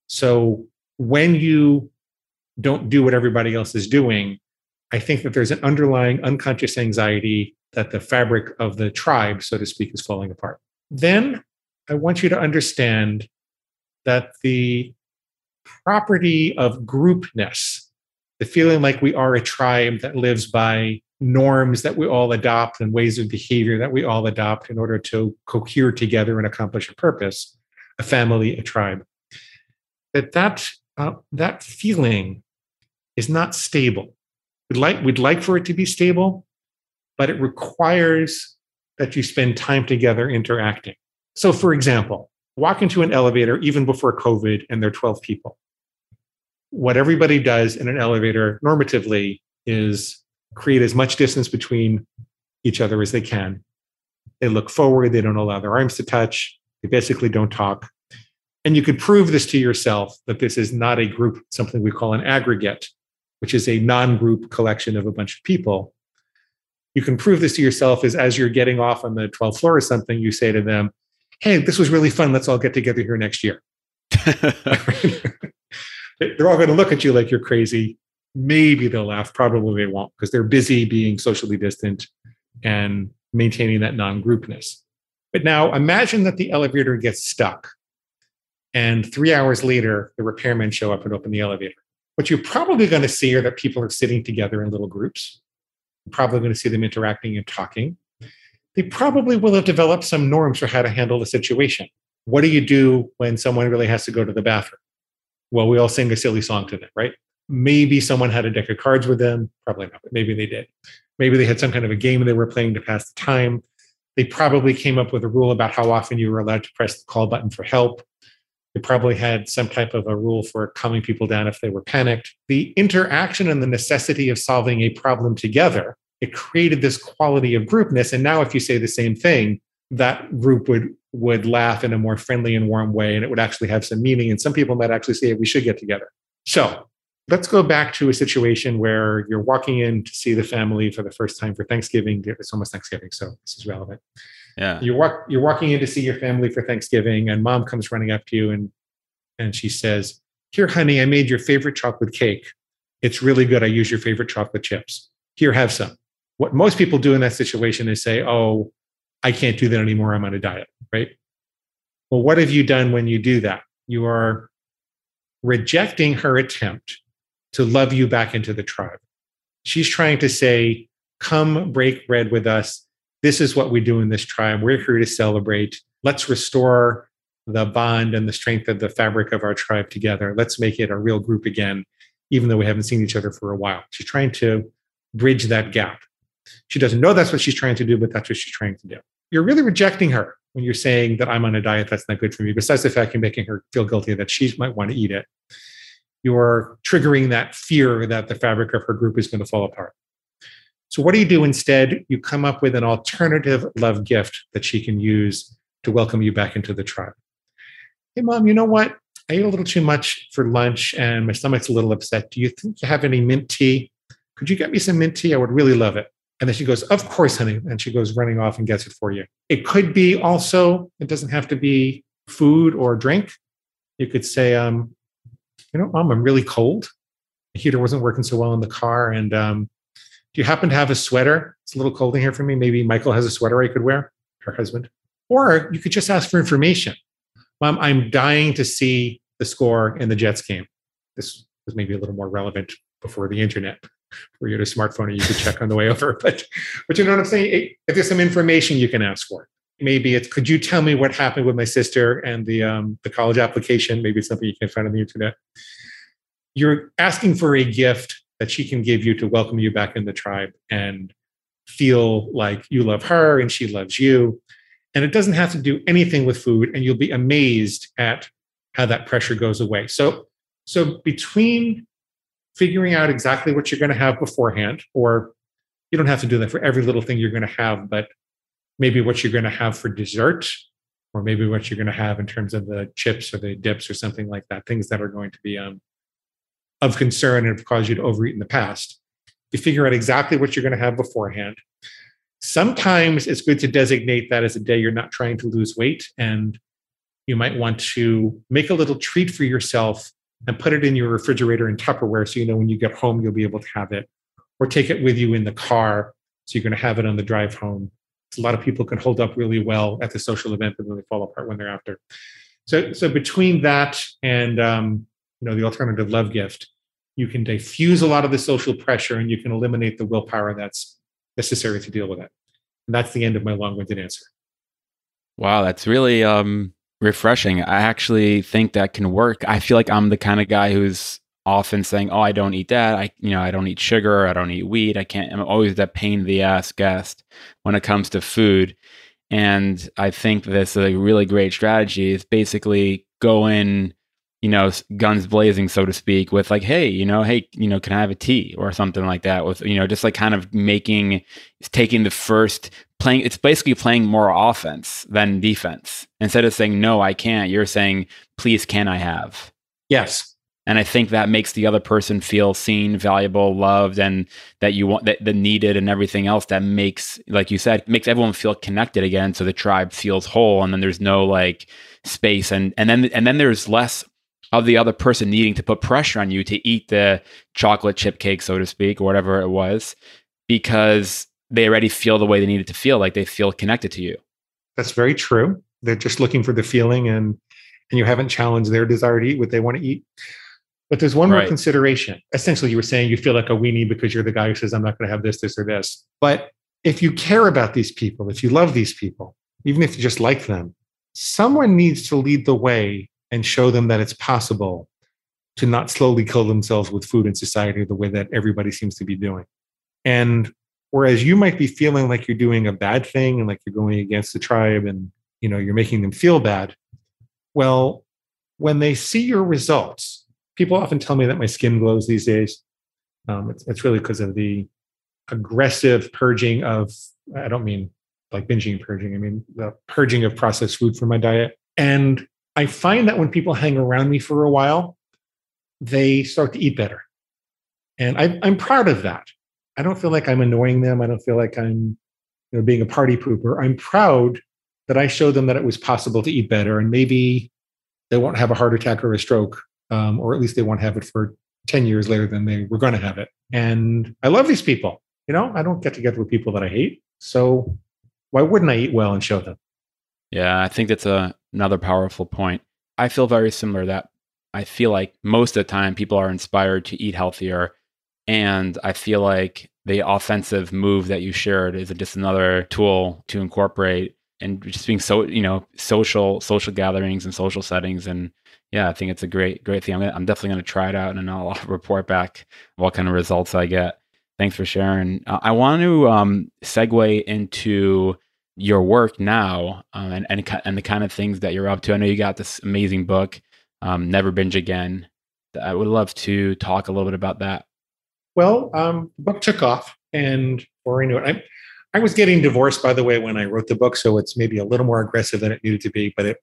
[SPEAKER 1] So when you don't do what everybody else is doing, I think that there's an underlying unconscious anxiety that the fabric of the tribe, so to speak, is falling apart. Then I want you to understand that the property of groupness, the feeling like we are a tribe that lives by norms that we all adopt and ways of behavior that we all adopt in order to cohere together and accomplish a purpose, a family, a tribe, that that, uh, that feeling is not stable. We'd like, we'd like for it to be stable, but it requires that you spend time together interacting. So, for example, walk into an elevator even before COVID and there are 12 people. What everybody does in an elevator normatively is create as much distance between each other as they can. They look forward, they don't allow their arms to touch, they basically don't talk. And you could prove this to yourself that this is not a group, something we call an aggregate, which is a non group collection of a bunch of people. You can prove this to yourself is as you're getting off on the 12th floor or something, you say to them, Hey, this was really fun. Let's all get together here next year. They're all going to look at you like you're crazy. Maybe they'll laugh. Probably they won't because they're busy being socially distant and maintaining that non groupness. But now imagine that the elevator gets stuck. And three hours later, the repairmen show up and open the elevator. What you're probably going to see are that people are sitting together in little groups. You're probably going to see them interacting and talking. They probably will have developed some norms for how to handle the situation. What do you do when someone really has to go to the bathroom? Well, we all sing a silly song to them, right? Maybe someone had a deck of cards with them. Probably not, but maybe they did. Maybe they had some kind of a game they were playing to pass the time. They probably came up with a rule about how often you were allowed to press the call button for help. They probably had some type of a rule for calming people down if they were panicked. The interaction and the necessity of solving a problem together, it created this quality of groupness. And now if you say the same thing, that group would would laugh in a more friendly and warm way and it would actually have some meaning. And some people might actually say we should get together. So let's go back to a situation where you're walking in to see the family for the first time for Thanksgiving. It's almost Thanksgiving, so this is relevant.
[SPEAKER 2] Yeah.
[SPEAKER 1] You walk you're walking in to see your family for Thanksgiving, and mom comes running up to you and and she says, Here, honey, I made your favorite chocolate cake. It's really good. I use your favorite chocolate chips. Here, have some. What most people do in that situation is say, Oh, I can't do that anymore. I'm on a diet, right? Well, what have you done when you do that? You are rejecting her attempt to love you back into the tribe. She's trying to say, come break bread with us. This is what we do in this tribe. We're here to celebrate. Let's restore the bond and the strength of the fabric of our tribe together. Let's make it a real group again, even though we haven't seen each other for a while. She's trying to bridge that gap. She doesn't know that's what she's trying to do, but that's what she's trying to do. You're really rejecting her when you're saying that I'm on a diet that's not good for me, besides the fact you're making her feel guilty that she might want to eat it you're triggering that fear that the fabric of her group is going to fall apart. So, what do you do instead? You come up with an alternative love gift that she can use to welcome you back into the tribe. Hey, mom, you know what? I ate a little too much for lunch and my stomach's a little upset. Do you think you have any mint tea? Could you get me some mint tea? I would really love it. And then she goes, Of course, honey. And she goes running off and gets it for you. It could be also, it doesn't have to be food or drink. You could say, um, you know, mom, I'm really cold. The heater wasn't working so well in the car. And um, do you happen to have a sweater? It's a little cold in here for me. Maybe Michael has a sweater I could wear, her husband. Or you could just ask for information. Mom, I'm dying to see the score in the Jets game. This was maybe a little more relevant before the internet. Where you had a smartphone and you could check on the way over. But but you know what I'm saying? If there's some information you can ask for maybe it's could you tell me what happened with my sister and the um, the college application maybe it's something you can find on the internet you're asking for a gift that she can give you to welcome you back in the tribe and feel like you love her and she loves you and it doesn't have to do anything with food and you'll be amazed at how that pressure goes away so so between figuring out exactly what you're going to have beforehand or you don't have to do that for every little thing you're going to have but maybe what you're going to have for dessert or maybe what you're going to have in terms of the chips or the dips or something like that things that are going to be um, of concern and have caused you to overeat in the past. You figure out exactly what you're going to have beforehand. Sometimes it's good to designate that as a day you're not trying to lose weight and you might want to make a little treat for yourself and put it in your refrigerator in tupperware so you know when you get home you'll be able to have it or take it with you in the car so you're going to have it on the drive home a lot of people can hold up really well at the social event, but then they fall apart when they're after. So, so between that and um, you know the alternative love gift, you can diffuse a lot of the social pressure, and you can eliminate the willpower that's necessary to deal with it. And that's the end of my long-winded answer.
[SPEAKER 2] Wow, that's really um, refreshing. I actually think that can work. I feel like I'm the kind of guy who's often saying, "Oh, I don't eat that. I, you know, I don't eat sugar. I don't eat wheat. I can't." I'm always that pain in the ass guest when it comes to food. And I think this is a really great strategy. Is basically go in you know, guns blazing, so to speak, with like, hey, you know, hey, you know, can I have a tea or something like that? With you know, just like kind of making, taking the first playing. It's basically playing more offense than defense. Instead of saying no, I can't, you're saying, please, can I have?
[SPEAKER 1] Yes.
[SPEAKER 2] And I think that makes the other person feel seen, valuable, loved, and that you want that, that needed and everything else that makes, like you said, makes everyone feel connected again. So the tribe feels whole. And then there's no like space and and then and then there's less of the other person needing to put pressure on you to eat the chocolate chip cake, so to speak, or whatever it was, because they already feel the way they needed to feel, like they feel connected to you.
[SPEAKER 1] That's very true. They're just looking for the feeling and and you haven't challenged their desire to eat what they want to eat. But there's one right. more consideration. Essentially, you were saying you feel like a weenie because you're the guy who says, I'm not going to have this, this, or this. But if you care about these people, if you love these people, even if you just like them, someone needs to lead the way and show them that it's possible to not slowly kill themselves with food in society the way that everybody seems to be doing. And whereas you might be feeling like you're doing a bad thing and like you're going against the tribe and you know you're making them feel bad, well, when they see your results, people often tell me that my skin glows these days. Um, it's, it's really because of the aggressive purging of I don't mean like binging purging. I mean the purging of processed food from my diet. And I find that when people hang around me for a while, they start to eat better. And I, am proud of that. I don't feel like I'm annoying them. I don't feel like I'm you know, being a party pooper. I'm proud that I showed them that it was possible to eat better and maybe they won't have a heart attack or a stroke, um, or at least they won't have it for 10 years later than they were going to have it. And I love these people. You know, I don't get together with people that I hate. So why wouldn't I eat well and show them?
[SPEAKER 2] Yeah, I think that's a, another powerful point. I feel very similar that I feel like most of the time people are inspired to eat healthier. And I feel like the offensive move that you shared is just another tool to incorporate and just being so, you know, social, social gatherings and social settings. And yeah, I think it's a great, great thing. I'm, gonna, I'm definitely going to try it out and I'll report back what kind of results I get. Thanks for sharing. Uh, I want to um, segue into your work now um, and, and and the kind of things that you're up to. I know you got this amazing book, um, Never Binge Again. I would love to talk a little bit about that.
[SPEAKER 1] Well, um, the book took off, and before I knew it, I, I was getting divorced, by the way, when I wrote the book, so it's maybe a little more aggressive than it needed to be, but it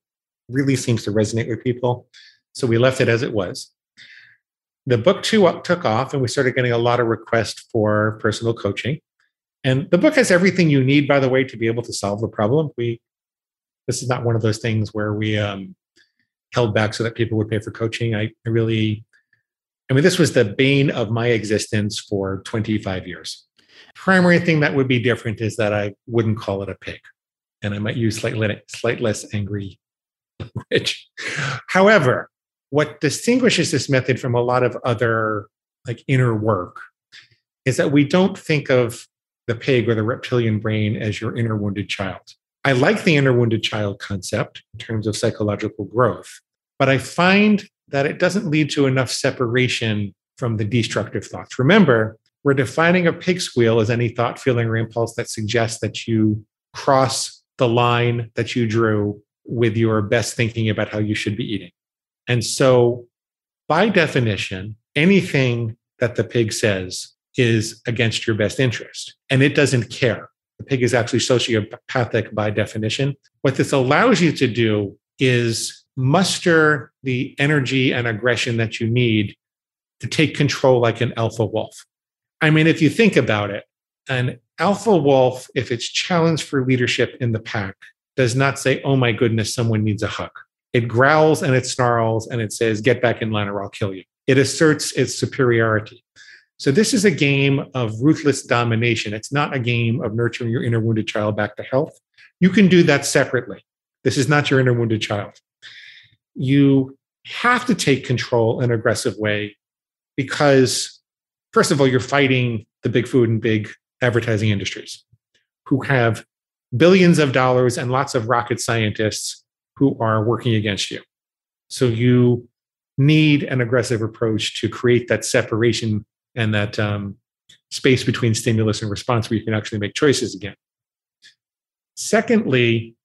[SPEAKER 1] really seems to resonate with people. So we left it as it was. The book too took off, and we started getting a lot of requests for personal coaching. And the book has everything you need, by the way, to be able to solve the problem. We this is not one of those things where we um, held back so that people would pay for coaching. I, I really, I mean, this was the bane of my existence for 25 years. Primary thing that would be different is that I wouldn't call it a pig, and I might use slightly, slight less angry language. However, what distinguishes this method from a lot of other like inner work is that we don't think of the pig or the reptilian brain as your inner wounded child. I like the inner wounded child concept in terms of psychological growth, but I find that it doesn't lead to enough separation from the destructive thoughts. Remember, we're defining a pig squeal as any thought, feeling, or impulse that suggests that you cross the line that you drew with your best thinking about how you should be eating. And so, by definition, anything that the pig says is against your best interest. And it doesn't care. The pig is actually sociopathic by definition. What this allows you to do is muster the energy and aggression that you need to take control like an alpha wolf. I mean, if you think about it, an alpha wolf, if it's challenged for leadership in the pack, does not say, Oh my goodness, someone needs a hug. It growls and it snarls and it says, Get back in line or I'll kill you. It asserts its superiority. So this is a game of ruthless domination. It's not a game of nurturing your inner wounded child back to health. You can do that separately. This is not your inner wounded child. You have to take control in an aggressive way because, first of all, you're fighting the big food and big advertising industries who have billions of dollars and lots of rocket scientists who are working against you. So you need an aggressive approach to create that separation and that um, space between stimulus and response where you can actually make choices again. Secondly,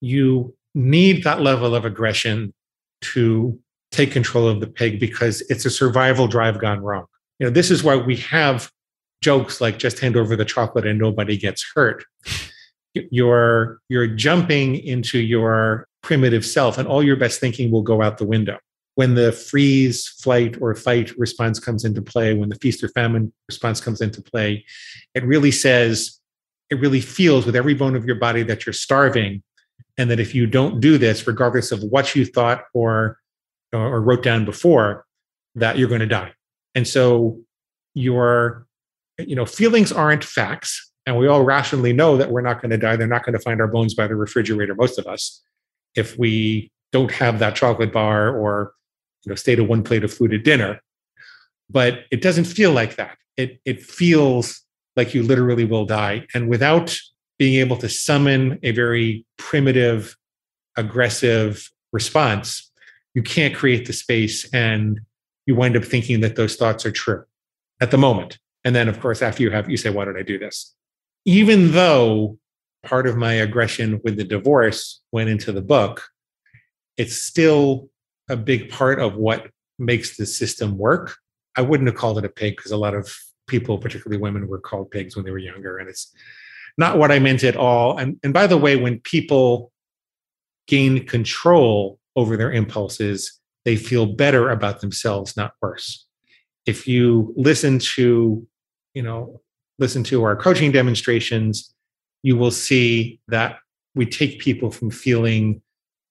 [SPEAKER 1] you need that level of aggression to take control of the pig because it's a survival drive gone wrong. You know, this is why we have jokes like just hand over the chocolate and nobody gets hurt. You're you're jumping into your primitive self and all your best thinking will go out the window. When the freeze, flight, or fight response comes into play, when the feast or famine response comes into play, it really says, it really feels with every bone of your body that you're starving. And that if you don't do this, regardless of what you thought or, or wrote down before, that you're going to die. And so your you know, feelings aren't facts. And we all rationally know that we're not going to die. They're not going to find our bones by the refrigerator, most of us, if we don't have that chocolate bar or you know stay to one plate of food at dinner. But it doesn't feel like that. It it feels like you literally will die. And without being able to summon a very primitive, aggressive response, you can't create the space and you wind up thinking that those thoughts are true at the moment. And then, of course, after you have, you say, why did I do this? Even though part of my aggression with the divorce went into the book, it's still a big part of what makes the system work. I wouldn't have called it a pig because a lot of people, particularly women, were called pigs when they were younger. And it's not what I meant at all. And, and by the way, when people gain control over their impulses, they feel better about themselves, not worse if you listen to, you know, listen to our coaching demonstrations, you will see that we take people from feeling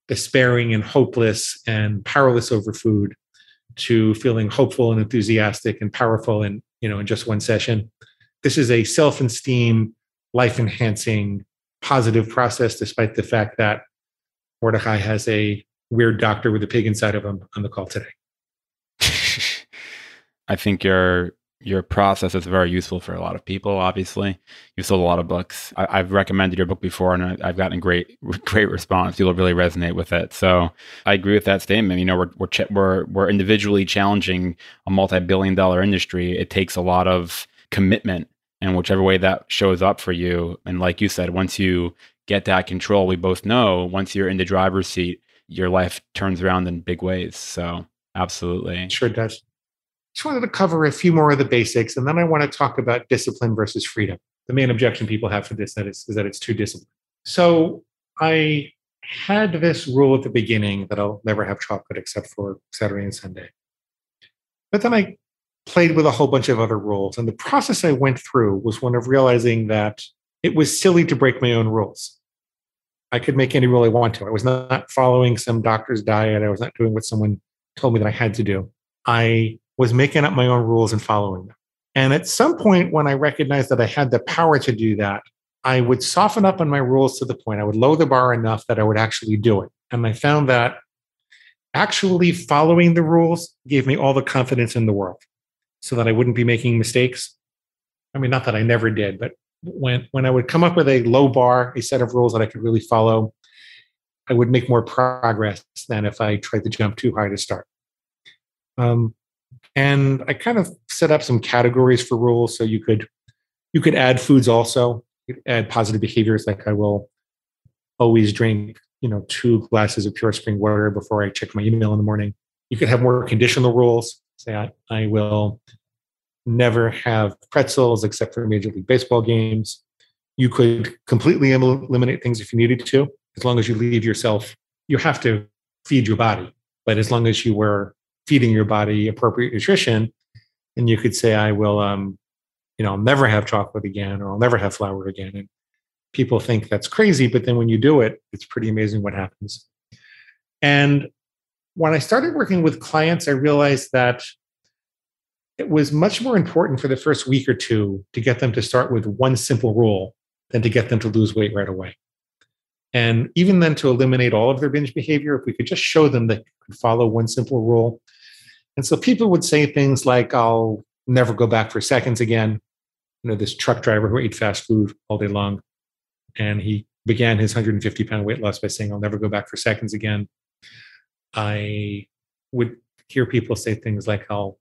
[SPEAKER 1] despairing and hopeless and powerless over food to feeling hopeful and enthusiastic and powerful in you know in just one session. This is a self-esteem life enhancing positive process despite the fact that mordechai has a weird doctor with a pig inside of him on the call today.
[SPEAKER 2] I think your your process is very useful for a lot of people. Obviously, you've sold a lot of books. I, have recommended your book before, and I, have gotten great great response. People really resonate with it. So I agree with that statement. You know, we're we're we're, we're individually challenging a multi billion dollar industry. It takes a lot of commitment, and whichever way that shows up for you. And like you said, once you get that control, we both know once you're in the driver's seat, your life turns around in big ways. So absolutely,
[SPEAKER 1] sure does just wanted to cover a few more of the basics, and then I want to talk about discipline versus freedom. The main objection people have for this that is, is that it's too disciplined. So I had this rule at the beginning that I'll never have chocolate except for Saturday and Sunday. But then I played with a whole bunch of other rules. And the process I went through was one of realizing that it was silly to break my own rules. I could make any rule I want to. I was not following some doctor's diet. I was not doing what someone told me that I had to do. I was making up my own rules and following them. And at some point, when I recognized that I had the power to do that, I would soften up on my rules to the point I would lower the bar enough that I would actually do it. And I found that actually following the rules gave me all the confidence in the world so that I wouldn't be making mistakes. I mean, not that I never did, but when, when I would come up with a low bar, a set of rules that I could really follow, I would make more progress than if I tried to jump too high to start. Um, and I kind of set up some categories for rules so you could you could add foods also. Add positive behaviors like I will always drink, you know, two glasses of pure spring water before I check my email in the morning. You could have more conditional rules. Say I, I will never have pretzels except for Major League Baseball games. You could completely eliminate things if you needed to, as long as you leave yourself. You have to feed your body, but as long as you were feeding your body appropriate nutrition and you could say i will um you know i'll never have chocolate again or i'll never have flour again and people think that's crazy but then when you do it it's pretty amazing what happens. And when i started working with clients i realized that it was much more important for the first week or two to get them to start with one simple rule than to get them to lose weight right away. And even then to eliminate all of their binge behavior if we could just show them that could follow one simple rule and so people would say things like, I'll never go back for seconds again. You know, this truck driver who ate fast food all day long and he began his 150 pound weight loss by saying, I'll never go back for seconds again. I would hear people say things like, I'll,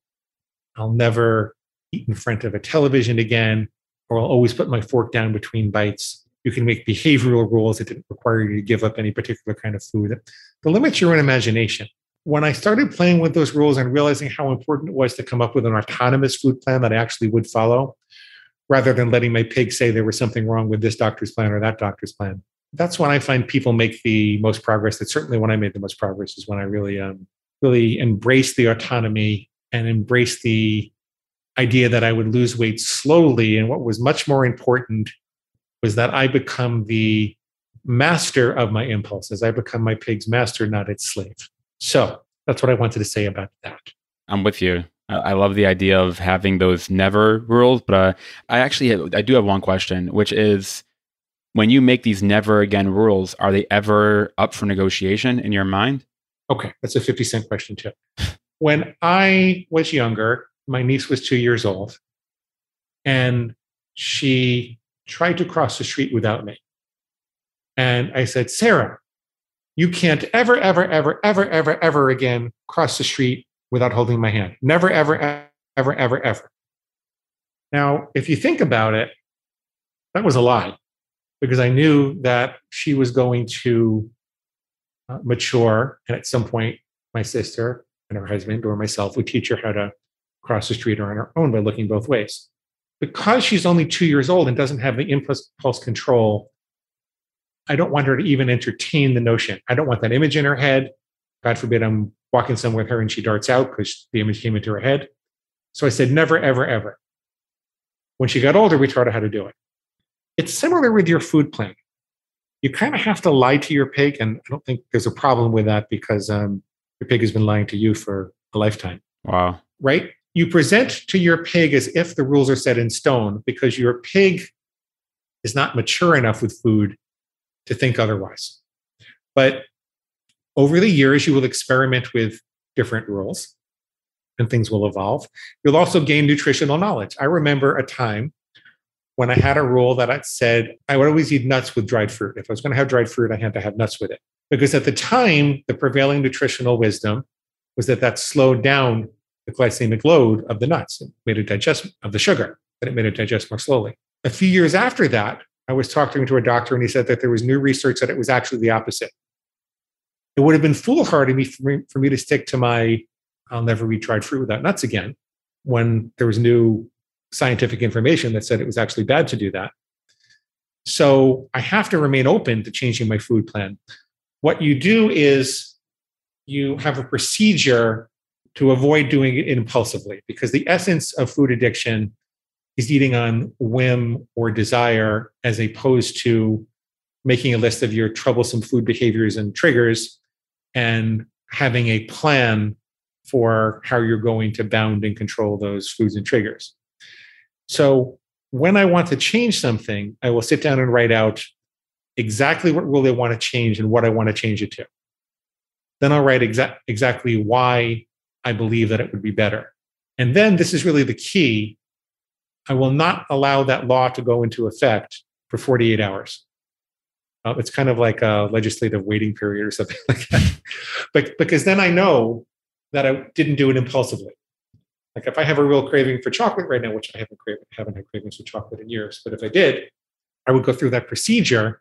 [SPEAKER 1] I'll never eat in front of a television again, or I'll always put my fork down between bites. You can make behavioral rules that didn't require you to give up any particular kind of food. The limits your own imagination. When I started playing with those rules and realizing how important it was to come up with an autonomous food plan that I actually would follow, rather than letting my pig say there was something wrong with this doctor's plan or that doctor's plan. That's when I find people make the most progress. That's certainly when I made the most progress is when I really, um, really embraced the autonomy and embraced the idea that I would lose weight slowly. And what was much more important was that I become the master of my impulses. I become my pig's master, not its slave. So that's what I wanted to say about that.
[SPEAKER 2] I'm with you. I love the idea of having those never rules, but uh, I actually I do have one question, which is when you make these never again rules, are they ever up for negotiation in your mind?
[SPEAKER 1] Okay, that's a 50 cent question too. When I was younger, my niece was two years old, and she tried to cross the street without me. And I said, Sarah, you can't ever, ever, ever, ever, ever, ever again cross the street without holding my hand. Never, ever, ever, ever, ever. Now, if you think about it, that was a lie because I knew that she was going to uh, mature. And at some point, my sister and her husband or myself would teach her how to cross the street on her own by looking both ways. Because she's only two years old and doesn't have the impulse control, I don't want her to even entertain the notion. I don't want that image in her head. God forbid I'm walking somewhere with her and she darts out because the image came into her head. So I said, never, ever, ever. When she got older, we taught her how to do it. It's similar with your food plan. You kind of have to lie to your pig, and I don't think there's a problem with that because um, your pig has been lying to you for a lifetime.
[SPEAKER 2] Wow.
[SPEAKER 1] Right? You present to your pig as if the rules are set in stone because your pig is not mature enough with food to think otherwise. But over the years, you will experiment with different rules and things will evolve. You'll also gain nutritional knowledge. I remember a time when I had a rule that I said I would always eat nuts with dried fruit. If I was going to have dried fruit, I had to have nuts with it. Because at the time, the prevailing nutritional wisdom was that that slowed down the glycemic load of the nuts. It made it digest of the sugar, but it made it digest more slowly. A few years after that, I was talking to a doctor and he said that there was new research that it was actually the opposite it would have been foolhardy for me, for me to stick to my I'll never eat dried fruit without nuts again when there was new scientific information that said it was actually bad to do that. So I have to remain open to changing my food plan. What you do is you have a procedure to avoid doing it impulsively because the essence of food addiction is eating on whim or desire as opposed to making a list of your troublesome food behaviors and triggers and having a plan for how you're going to bound and control those foods and triggers. So when I want to change something, I will sit down and write out exactly what rule I want to change and what I want to change it to. Then I'll write exa- exactly why I believe that it would be better. And then this is really the key. I will not allow that law to go into effect for 48 hours. Uh, it's kind of like a legislative waiting period or something like that. but because then I know that I didn't do it impulsively. Like if I have a real craving for chocolate right now, which I haven't haven't had cravings for chocolate in years, but if I did, I would go through that procedure.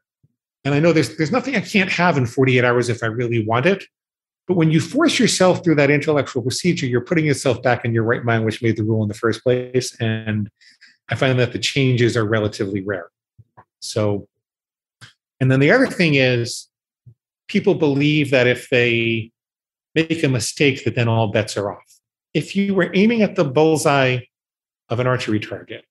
[SPEAKER 1] And I know there's there's nothing I can't have in 48 hours if I really want it. But when you force yourself through that intellectual procedure, you're putting yourself back in your right mind, which made the rule in the first place. And I find that the changes are relatively rare. So and then the other thing is, people believe that if they make a mistake, that then all bets are off. If you were aiming at the bullseye of an archery target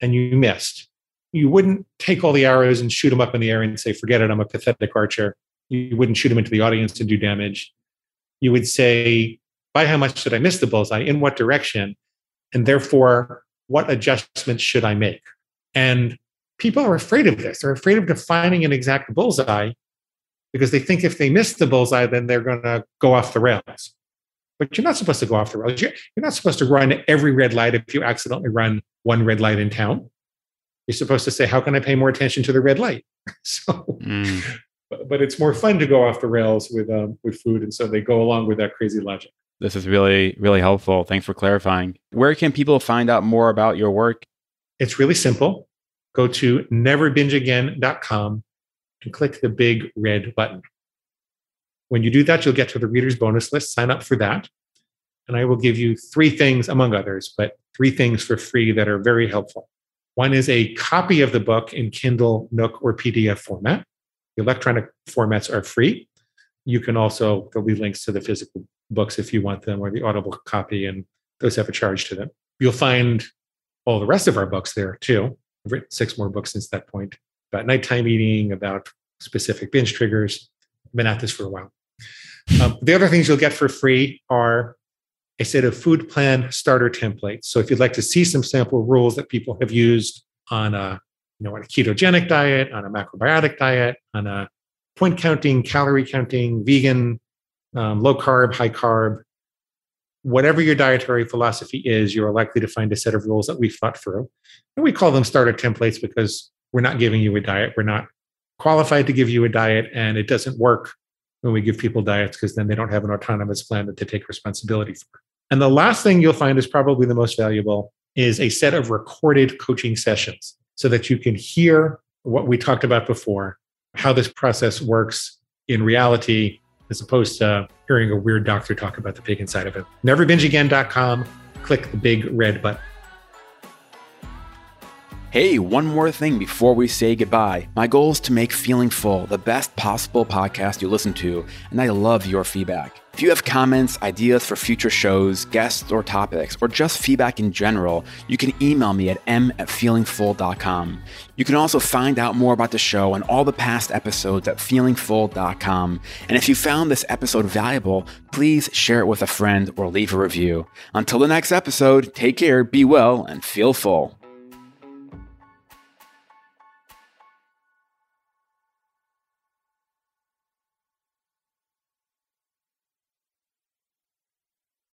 [SPEAKER 1] and you missed, you wouldn't take all the arrows and shoot them up in the air and say, forget it, I'm a pathetic archer. You wouldn't shoot them into the audience and do damage. You would say, by how much did I miss the bullseye? In what direction? And therefore, what adjustments should I make? And people are afraid of this. They're afraid of defining an exact bullseye because they think if they miss the bullseye, then they're going to go off the rails. But you're not supposed to go off the rails. You're, not supposed to run every red light if you accidentally run one red light in town. you're supposed to say, How can I pay more attention to the red light? so, mm. but, but, it's more fun to go off the rails with, um, with food. And so they go along with that crazy logic.
[SPEAKER 2] This is really, really helpful. Thanks for clarifying. Where can people find out more about your work?
[SPEAKER 1] It's really simple. Go to neverbingeagain.com and click the big red button. When you do that, you'll get to the reader's bonus list. Sign up for that. And I will give you three things, among others, but three things for free that are very helpful. One is a copy of the book in Kindle, Nook, or PDF format. The electronic formats are free. You can also, there'll be links to the physical books if you want them, or the Audible copy, and those have a charge to them. You'll find all the rest of our books there too. I've written six more books since that point about nighttime eating, about specific binge triggers. Been at this for a while. Um, the other things you'll get for free are a set of food plan starter templates. So if you'd like to see some sample rules that people have used on a, you know, on a ketogenic diet, on a macrobiotic diet, on a point counting, calorie counting, vegan, um, low carb, high carb, whatever your dietary philosophy is, you're likely to find a set of rules that we've thought through. And we call them starter templates because we're not giving you a diet. We're not qualified to give you a diet, and it doesn't work when we give people diets because then they don't have an autonomous plan to take responsibility for. And the last thing you'll find is probably the most valuable is a set of recorded coaching sessions so that you can hear what we talked about before, how this process works in reality, as opposed to hearing a weird doctor talk about the pig inside of it. Neverbingeagain.com, click the big red button.
[SPEAKER 2] Hey, one more thing before we say goodbye. My goal is to make Feeling Full the best possible podcast you listen to, and I love your feedback. If you have comments, ideas for future shows, guests, or topics, or just feedback in general, you can email me at m at feelingfull.com. You can also find out more about the show and all the past episodes at feelingfull.com. And if you found this episode valuable, please share it with a friend or leave a review. Until the next episode, take care, be well, and feel full.